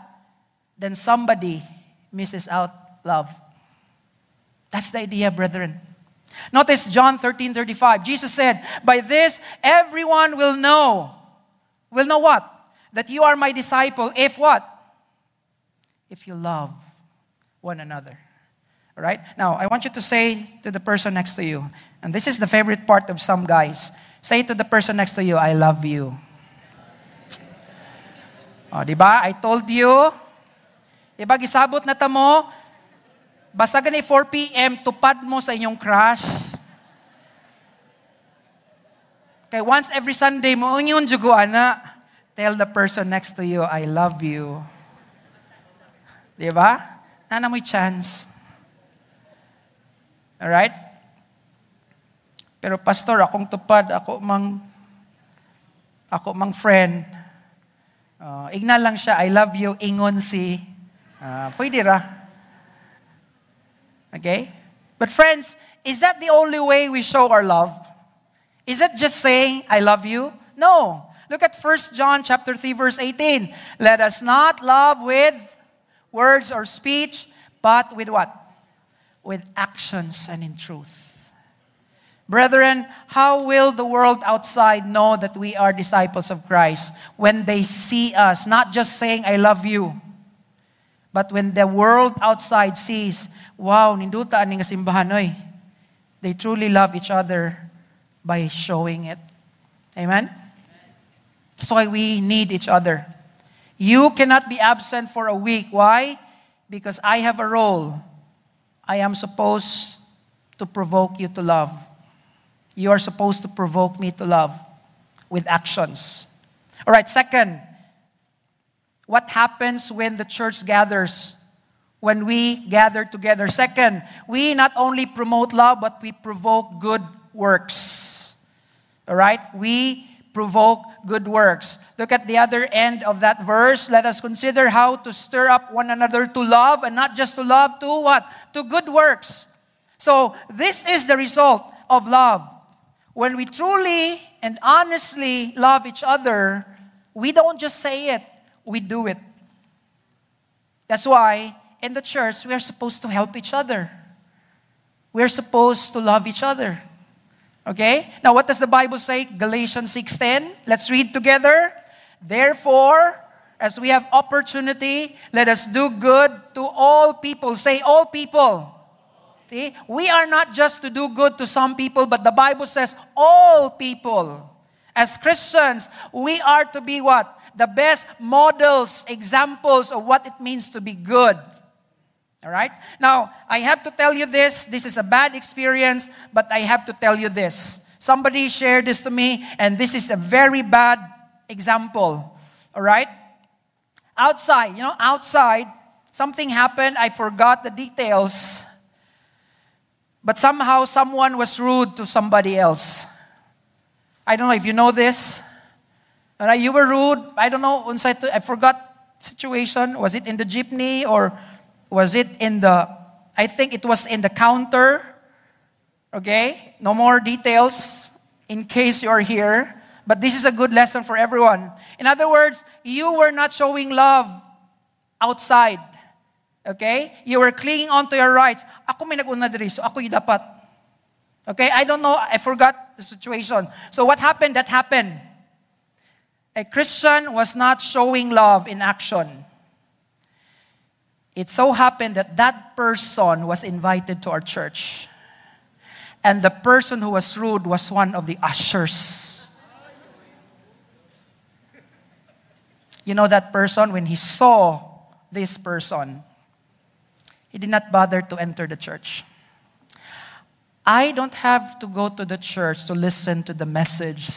then somebody misses out love. That's the idea, brethren. Notice John 13 35. Jesus said, By this everyone will know. Will know what? That you are my disciple. If what? If you love one another. All right? Now, I want you to say to the person next to you, and this is the favorite part of some guys say to the person next to you, I love you. O, di ba? I told you. Di ba, gisabot na tamo, basta gani 4 p.m., tupad mo sa inyong crush. Kay once every Sunday mo, yun jugo, ana, tell the person next to you, I love you. Di ba? Nana mo'y chance. Alright? Pero pastor, akong tupad, ako mang ako mang friend. Uh, igna lang siya, I love you, ingon si. Uh, pwede ra. Okay? But friends, is that the only way we show our love? Is it just saying, I love you? No. Look at 1 John chapter 3 verse 18. Let us not love with words or speech, but with what? with actions and in truth. Brethren, how will the world outside know that we are disciples of Christ when they see us, not just saying, I love you, but when the world outside sees, wow, ninduta ani nga simbahan. They truly love each other by showing it. Amen? That's why we need each other. You cannot be absent for a week. Why? Because I have a role. I am supposed to provoke you to love. You are supposed to provoke me to love with actions. All right, second, what happens when the church gathers? When we gather together. Second, we not only promote love, but we provoke good works. All right? We provoke good works. Look at the other end of that verse. Let us consider how to stir up one another to love, and not just to love, to what? To good works. So, this is the result of love. When we truly and honestly love each other, we don't just say it, we do it. That's why in the church, we are supposed to help each other. We're supposed to love each other. Okay? Now what does the Bible say? Galatians 6:10. Let's read together. Therefore, as we have opportunity, let us do good to all people. Say all people. See? We are not just to do good to some people, but the Bible says all people. As Christians, we are to be what? The best models, examples of what it means to be good. All right? Now, I have to tell you this. This is a bad experience, but I have to tell you this. Somebody shared this to me, and this is a very bad example. All right? Outside, you know, outside, something happened. I forgot the details. But somehow, someone was rude to somebody else. I don't know if you know this. You were rude. I don't know. I forgot situation. Was it in the jeepney or was it in the, I think it was in the counter. Okay? No more details in case you're here. But this is a good lesson for everyone. In other words, you were not showing love outside. Okay? You were clinging on to your rights. Ako may nag-una diri, so ako yung dapat. Okay? I don't know. I forgot the situation. So what happened? That happened. A Christian was not showing love in action. It so happened that that person was invited to our church. And the person who was rude was one of the ushers. You know that person, when he saw this person, he did not bother to enter the church. I don't have to go to the church to listen to the message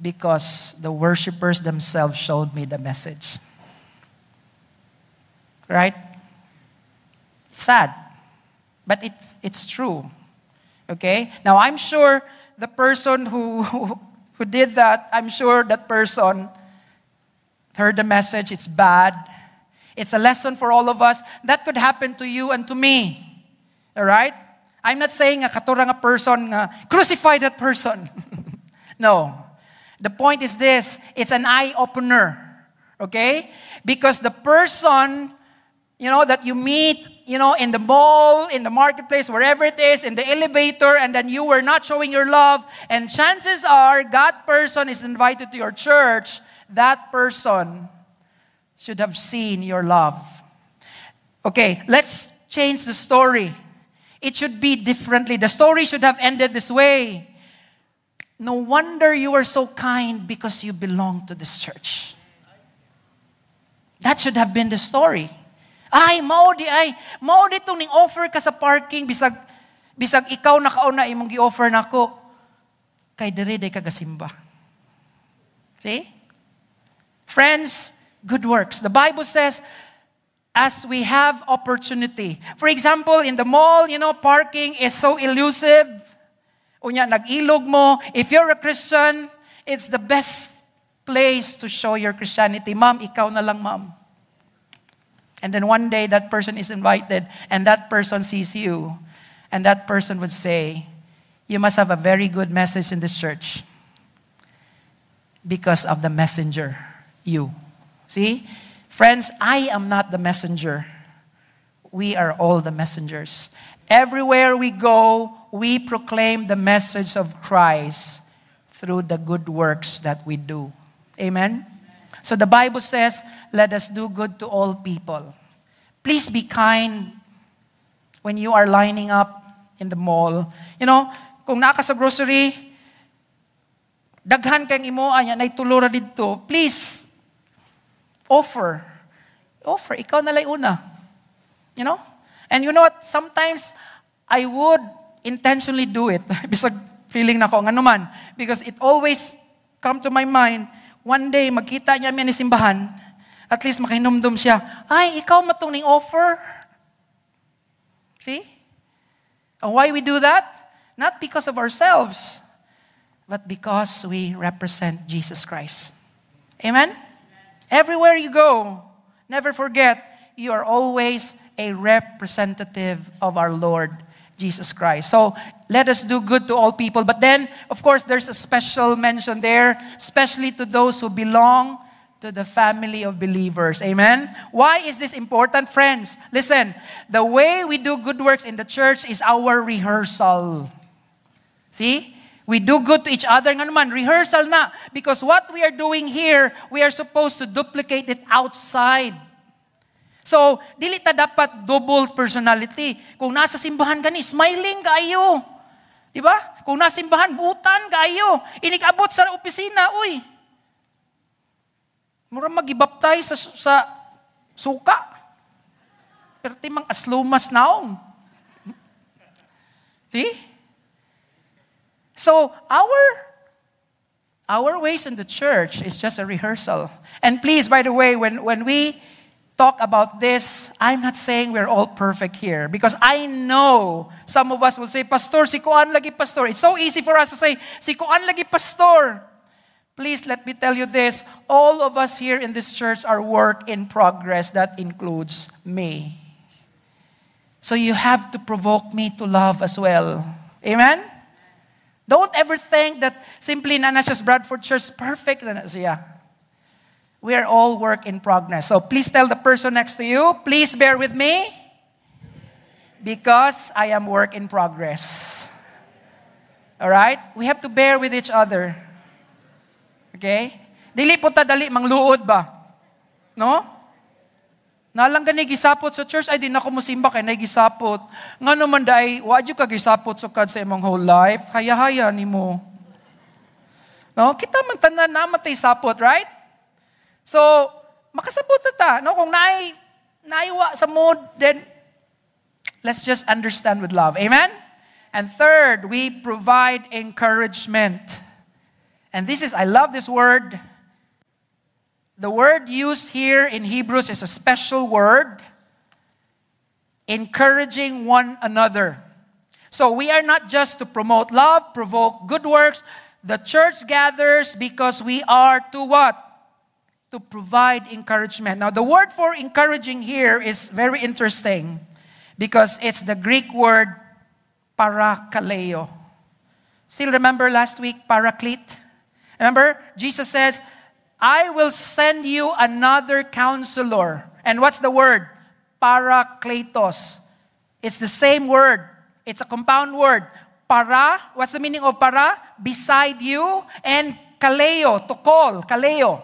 because the worshipers themselves showed me the message. Right? Sad. But it's, it's true. Okay? Now, I'm sure the person who, who did that, I'm sure that person heard the message, it's bad. It's a lesson for all of us. That could happen to you and to me. All right? I'm not saying a katurang a person, uh, crucify that person. no. The point is this it's an eye opener. Okay? Because the person you know, that you meet, you know, in the mall, in the marketplace, wherever it is, in the elevator, and then you were not showing your love, and chances are that person is invited to your church, that person should have seen your love. Okay, let's change the story. It should be differently. The story should have ended this way. No wonder you are so kind because you belong to this church. That should have been the story. Ay, mao di ay, mao dito ning offer ka sa parking bisag bisag ikaw nakauna imong gi-offer nako. Kay dire day kagasimba. See? Friends, good works. The Bible says as we have opportunity. For example, in the mall, you know, parking is so elusive. Unya, nag-ilog mo. If you're a Christian, it's the best place to show your Christianity. Ma'am, ikaw na lang, ma'am. And then one day that person is invited and that person sees you. And that person would say, You must have a very good message in this church because of the messenger, you. See? Friends, I am not the messenger. We are all the messengers. Everywhere we go, we proclaim the message of Christ through the good works that we do. Amen? So the Bible says, let us do good to all people. Please be kind when you are lining up in the mall. You know, kung naka sa grocery, daghan kang imoa niya, nay tulura dito, please, offer. Offer. Ikaw na una. You know? And you know what? Sometimes, I would intentionally do it. Bisag feeling na ko, nga. Because it always come to my mind, one day, magkita niya niya ni simbahan, at least makinumdum siya, ay, ikaw matong ning offer. See? And why we do that? Not because of ourselves, but because we represent Jesus Christ. Amen? Everywhere you go, never forget, you are always a representative of our Lord Jesus Christ. So let us do good to all people. But then, of course, there's a special mention there, especially to those who belong to the family of believers. Amen? Why is this important, friends? Listen, the way we do good works in the church is our rehearsal. See? We do good to each other nga naman, rehearsal na. Because what we are doing here, we are supposed to duplicate it outside. So, dili ta dapat double personality. Kung nasa simbahan smiling kayo. Di ba? Kung nasa simbahan, butan kayo. Inikabot sa opisina, uy. Mura magibaptay sa, sa suka. Pero timang aslumas naong. Hmm? See? So, our our ways in the church is just a rehearsal. And please, by the way, when, when we talk about this, I'm not saying we're all perfect here because I know some of us will say, Pastor, si Kuan lagi pastor. It's so easy for us to say, si Kuan lagi pastor. Please let me tell you this. All of us here in this church are work in progress. That includes me. So you have to provoke me to love as well. Amen? Don't ever think that simply na nasa Bradford Church perfect siya. We are all work in progress. So please tell the person next to you, please bear with me because I am work in progress. All right? We have to bear with each other. Okay? Dili po ta dali mangluod ba? No? Nalang gani gisapot sa church ay di na ko musimba kay nay gisapot. Nga naman dai wa ka gisapot sukad sa imong whole life. Haya-haya nimo. No? Kita man tanan na matay sapot, right? So, makasabot na ta. No? Kung naay, naiwa sa mood, then let's just understand with love. Amen? And third, we provide encouragement. And this is, I love this word. The word used here in Hebrews is a special word encouraging one another. So we are not just to promote love, provoke good works. The church gathers because we are to what? to provide encouragement. Now, the word for encouraging here is very interesting because it's the Greek word parakaleo. Still remember last week, paraclete? Remember, Jesus says, I will send you another counselor. And what's the word? Parakletos. It's the same word. It's a compound word. Para, what's the meaning of para? Beside you. And kaleo, to call, kaleo.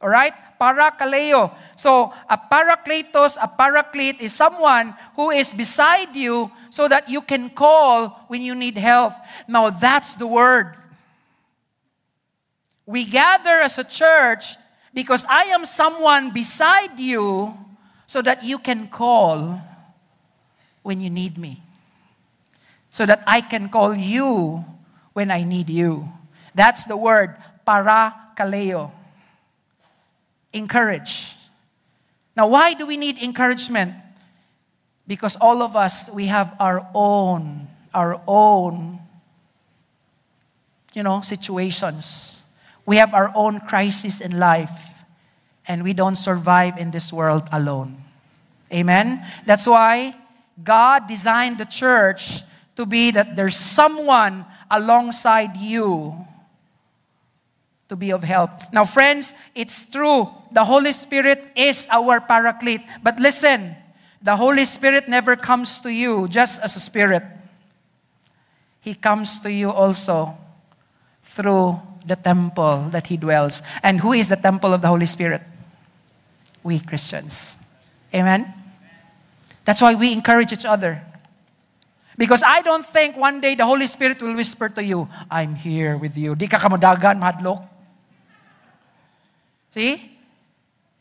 All right? Parakaleo. So, a parakletos, a paraclete is someone who is beside you so that you can call when you need help. Now, that's the word. We gather as a church because I am someone beside you so that you can call when you need me. So that I can call you when I need you. That's the word, para parakaleo encourage. Now, why do we need encouragement? Because all of us, we have our own, our own, you know, situations. We have our own crisis in life, and we don't survive in this world alone. Amen? That's why God designed the church to be that there's someone alongside you to be of help. Now, friends, it's true. The Holy Spirit is our paraclete. But listen, the Holy Spirit never comes to you just as a spirit. He comes to you also through the temple that He dwells. And who is the temple of the Holy Spirit? We Christians. Amen? That's why we encourage each other. Because I don't think one day the Holy Spirit will whisper to you, I'm here with you. Di ka kamudagan, mahadlok. See?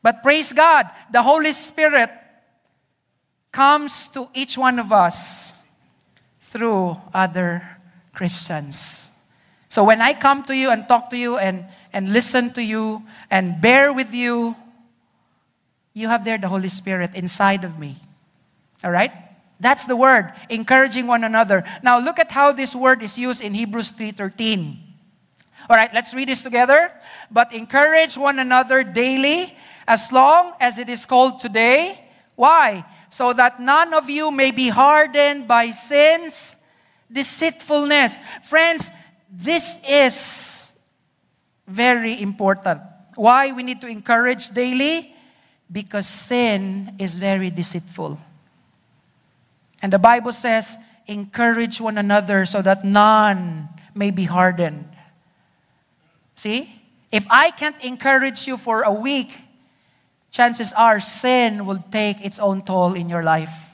But praise God, the Holy Spirit comes to each one of us through other Christians. So when I come to you and talk to you and, and listen to you and bear with you, you have there the Holy Spirit inside of me. All right? That's the word, encouraging one another. Now look at how this word is used in Hebrews 3:13. All right, let's read this together. But encourage one another daily as long as it is called today. Why? So that none of you may be hardened by sin's deceitfulness. Friends, this is very important. Why we need to encourage daily? Because sin is very deceitful. And the Bible says, encourage one another so that none may be hardened. See? If I can't encourage you for a week, chances are sin will take its own toll in your life.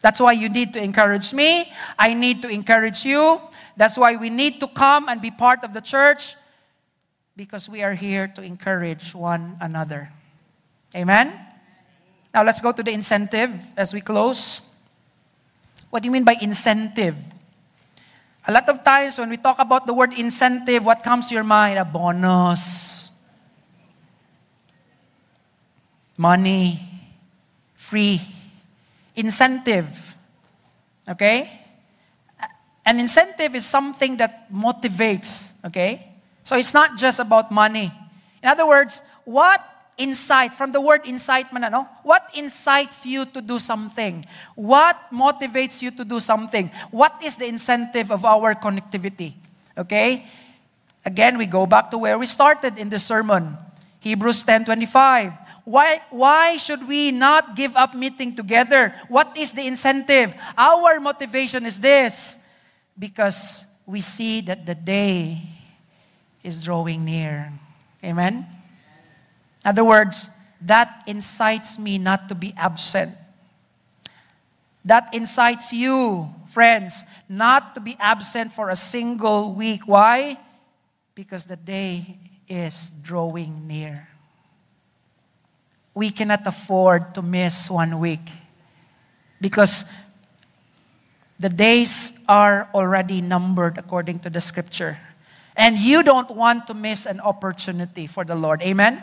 That's why you need to encourage me. I need to encourage you. That's why we need to come and be part of the church because we are here to encourage one another. Amen? Now let's go to the incentive as we close. What do you mean by incentive? A lot of times when we talk about the word incentive, what comes to your mind? A bonus, money, free, incentive. Okay? An incentive is something that motivates. Okay? So it's not just about money. In other words, what insight, from the word incitement, ano? what incites you to do something? What motivates you to do something? What is the incentive of our connectivity? Okay? Again, we go back to where we started in the sermon. Hebrews 10:25. Why, why should we not give up meeting together? What is the incentive? Our motivation is this because we see that the day is drawing near. Amen? In other words, that incites me not to be absent. That incites you, friends, not to be absent for a single week. Why? Because the day is drawing near. We cannot afford to miss one week because the days are already numbered according to the scripture. And you don't want to miss an opportunity for the Lord. Amen?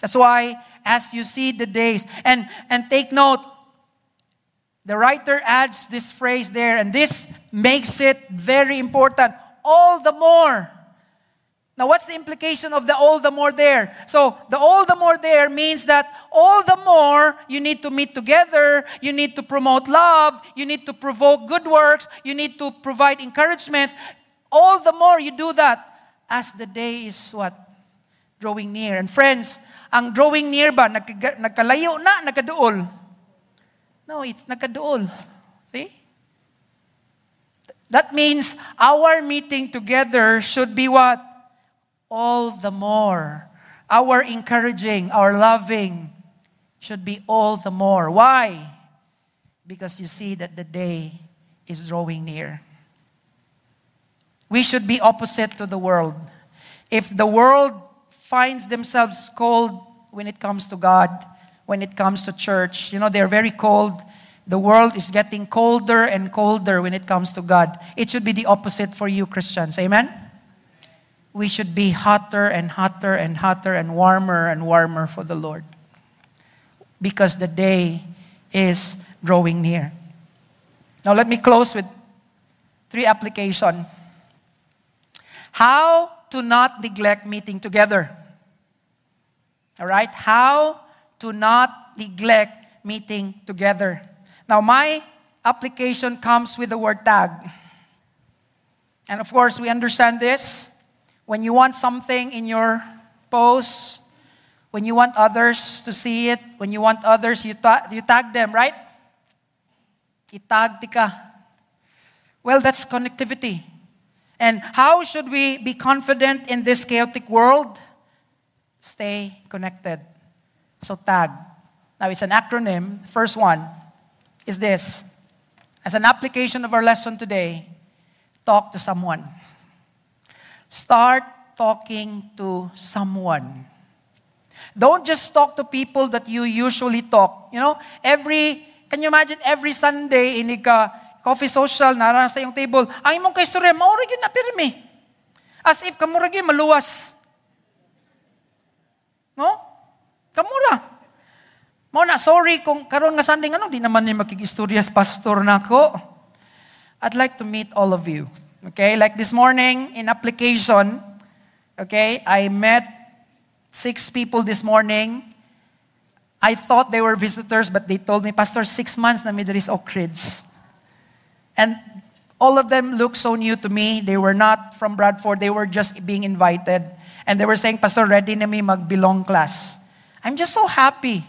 That's why, as you see the days, and, and take note, the writer adds this phrase there, and this makes it very important. All the more. Now, what's the implication of the all the more there? So, the all the more there means that all the more you need to meet together, you need to promote love, you need to provoke good works, you need to provide encouragement. All the more you do that as the day is what? Drawing near. And friends, ang drawing near ba, nagkalayo na, nagkaduol? No, it's nagkaduol. See? That means our meeting together should be what? All the more. Our encouraging, our loving should be all the more. Why? Because you see that the day is drawing near. We should be opposite to the world. If the world finds themselves cold when it comes to God, when it comes to church. You know, they're very cold. The world is getting colder and colder when it comes to God. It should be the opposite for you, Christians. Amen? We should be hotter and hotter and hotter and warmer and warmer for the Lord. Because the day is drawing near. Now, let me close with three application. How to not neglect meeting together. All right? How to not neglect meeting together. Now, my application comes with the word tag. And of course, we understand this. When you want something in your post, when you want others to see it, when you want others, you, ta- you tag them, right? Itag tika. Well, that's connectivity. And how should we be confident in this chaotic world? Stay connected. So, TAG. Now, it's an acronym. First one is this as an application of our lesson today, talk to someone. Start talking to someone. Don't just talk to people that you usually talk. You know, every, can you imagine, every Sunday, inig ka, coffee social, narang sa yung table, ang imong kaistorya, maurag yun na pirmi. As if kamurag yun maluwas. No? Kamura. Mo na, sorry kung karon nga Sunday, ano, di naman ni makikistoryas pastor na ako. I'd like to meet all of you. Okay, like this morning in application, okay, I met six people this morning. I thought they were visitors, but they told me, Pastor, six months na Midris Oak Ridge. And all of them looked so new to me. They were not from Bradford. They were just being invited. And they were saying, Pastor, ready na mi mag-belong class. I'm just so happy.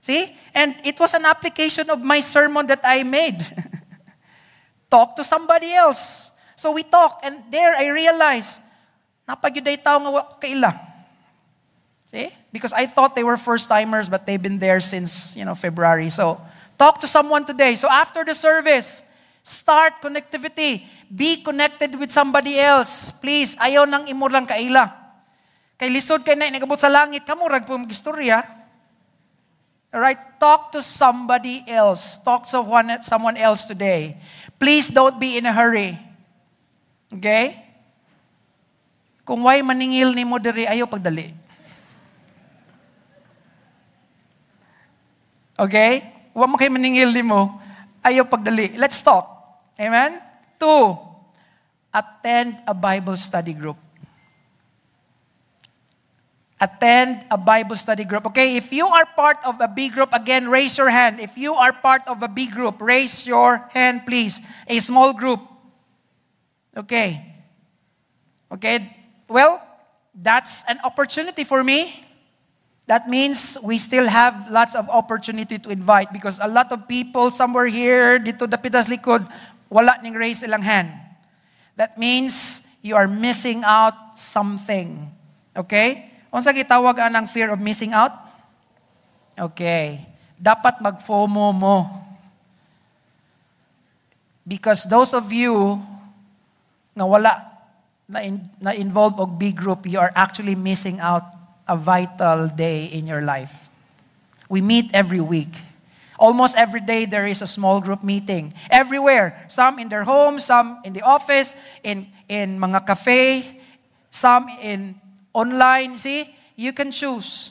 See? And it was an application of my sermon that I made. talk to somebody else. So we talk, and there I realized, napagyuday tao nga kaila. See? Because I thought they were first-timers, but they've been there since, you know, February. So, talk to someone today. So after the service, start connectivity. Be connected with somebody else. Please, ayaw nang imo lang kaila. Kay lisod kay na inagabot sa langit, kamo rag po magistorya. Alright, talk to somebody else. Talk to one, someone else today. Please don't be in a hurry. Okay? Kung why maningil ni mo diri, ayaw pagdali. Okay? Huwag mo kayo maningil ni mo, ayaw pagdali. Let's talk. Amen? Two, attend a Bible study group. Attend a Bible study group. Okay, if you are part of a B group, again, raise your hand. If you are part of a B group, raise your hand, please. A small group. Okay. Okay, well, that's an opportunity for me. That means we still have lots of opportunity to invite because a lot of people somewhere here, dito dapitas likod, wala ning raise ilang hand. That means you are missing out something. Okay? Unsa gitawag anang fear of missing out? Okay. Dapat mag-FOMO mo. Because those of you na wala na, in, na involved og big group, you are actually missing out a vital day in your life. We meet every week. Almost every day there is a small group meeting. Everywhere. Some in their homes, some in the office, in, in mga cafe, some in online, see, you can choose.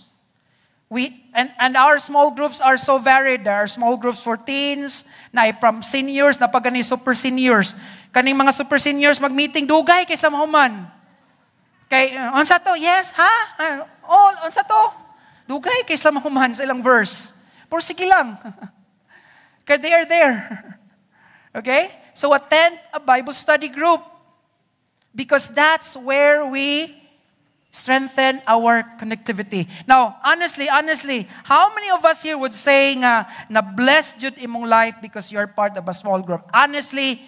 We, and, and our small groups are so varied. There are small groups for teens, na from seniors, na pag super seniors. Kaning mga super seniors mag-meeting, dugay kay Human. Kay, uh, to? Yes, ha? Uh, oh, unsa to? Dugay kay Human sa ilang verse. Pero sige lang. Kaya they are there. Okay? So attend a Bible study group. Because that's where we strengthen our connectivity. Now, honestly, honestly, how many of us here would say nga, na blessed jud imong life because you're part of a small group? Honestly,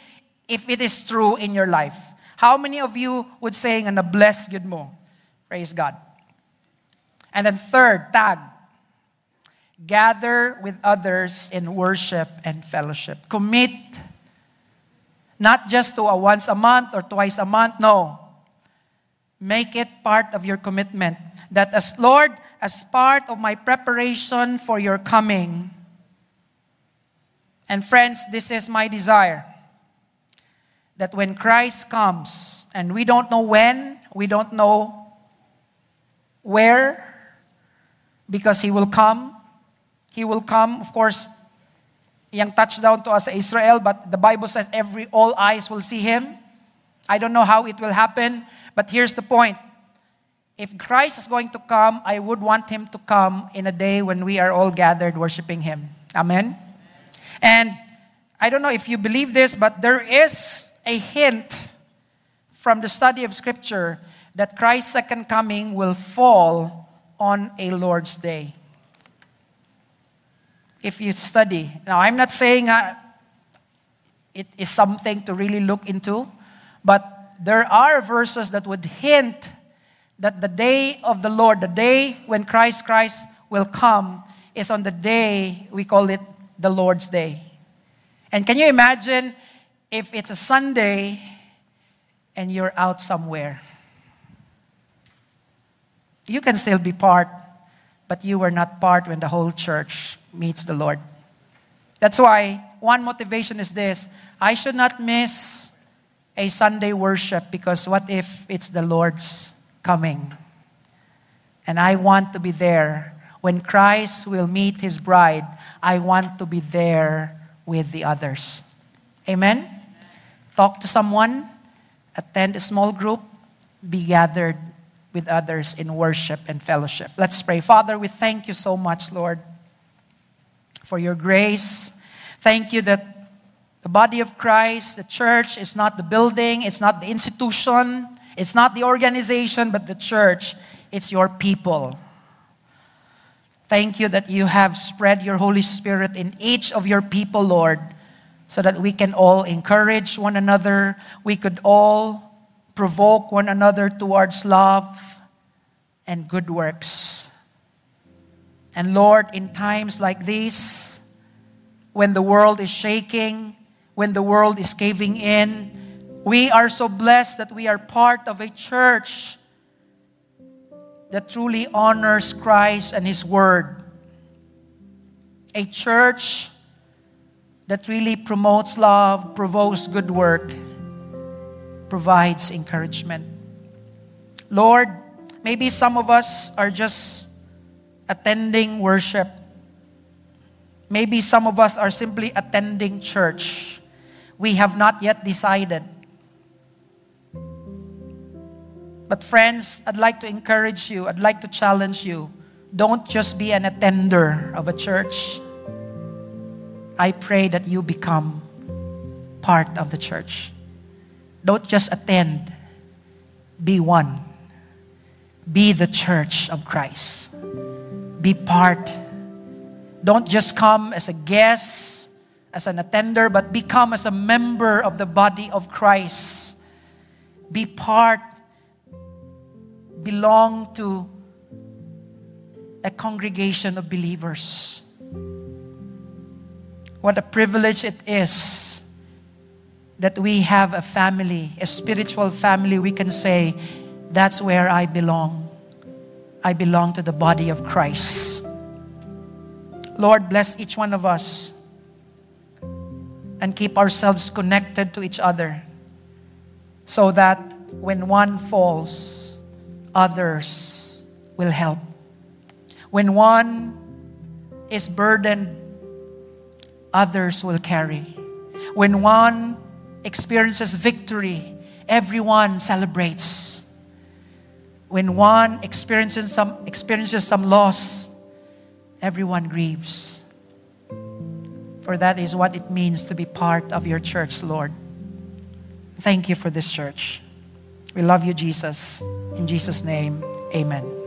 if it is true in your life, how many of you would say nga na blessed jud mo? Praise God. And then third, tag. Gather with others in worship and fellowship. Commit not just to a once a month or twice a month, no Make it part of your commitment that as Lord, as part of my preparation for your coming. And friends, this is my desire that when Christ comes, and we don't know when, we don't know where, because He will come. He will come, of course, young touchdown to us Israel, but the Bible says every all eyes will see Him. I don't know how it will happen, but here's the point. If Christ is going to come, I would want him to come in a day when we are all gathered worshiping him. Amen? And I don't know if you believe this, but there is a hint from the study of Scripture that Christ's second coming will fall on a Lord's Day. If you study. Now, I'm not saying uh, it is something to really look into, but there are verses that would hint that the day of the Lord, the day when Christ Christ will come, is on the day we call it the Lord's Day. And can you imagine if it's a Sunday and you're out somewhere? You can still be part, but you were not part when the whole church meets the Lord. That's why one motivation is this I should not miss a Sunday worship because what if it's the Lord's coming? And I want to be there. When Christ will meet his bride, I want to be there with the others. Amen? Talk to someone, attend a small group, be gathered with others in worship and fellowship. Let's pray. Father, we thank you so much, Lord, for your grace. Thank you that the body of Christ, the church, is not the building, it's not the institution, it's not the organization, but the church, it's your people. Thank you that you have spread your Holy Spirit in each of your people, Lord, so that we can all encourage one another. We could all provoke one another towards love and good works. And Lord, in times like these, when the world is shaking, when the world is caving in, we are so blessed that we are part of a church that truly honors Christ and His Word. A church that really promotes love, provokes good work, provides encouragement. Lord, maybe some of us are just attending worship. Maybe some of us are simply attending church. We have not yet decided. But, friends, I'd like to encourage you, I'd like to challenge you. Don't just be an attender of a church. I pray that you become part of the church. Don't just attend, be one. Be the church of Christ. Be part. Don't just come as a guest, as an attender, but become as a member of the body of Christ. Be part, belong to a congregation of believers. What a privilege it is that we have a family, a spiritual family. We can say, That's where I belong. I belong to the body of Christ. Lord, bless each one of us and keep ourselves connected to each other so that when one falls, others will help. When one is burdened, others will carry. When one experiences victory, everyone celebrates. When one experiences some, experiences some loss, everyone grieves. For that is what it means to be part of your church, Lord. Thank you for this church. We love you, Jesus. In Jesus' name, amen.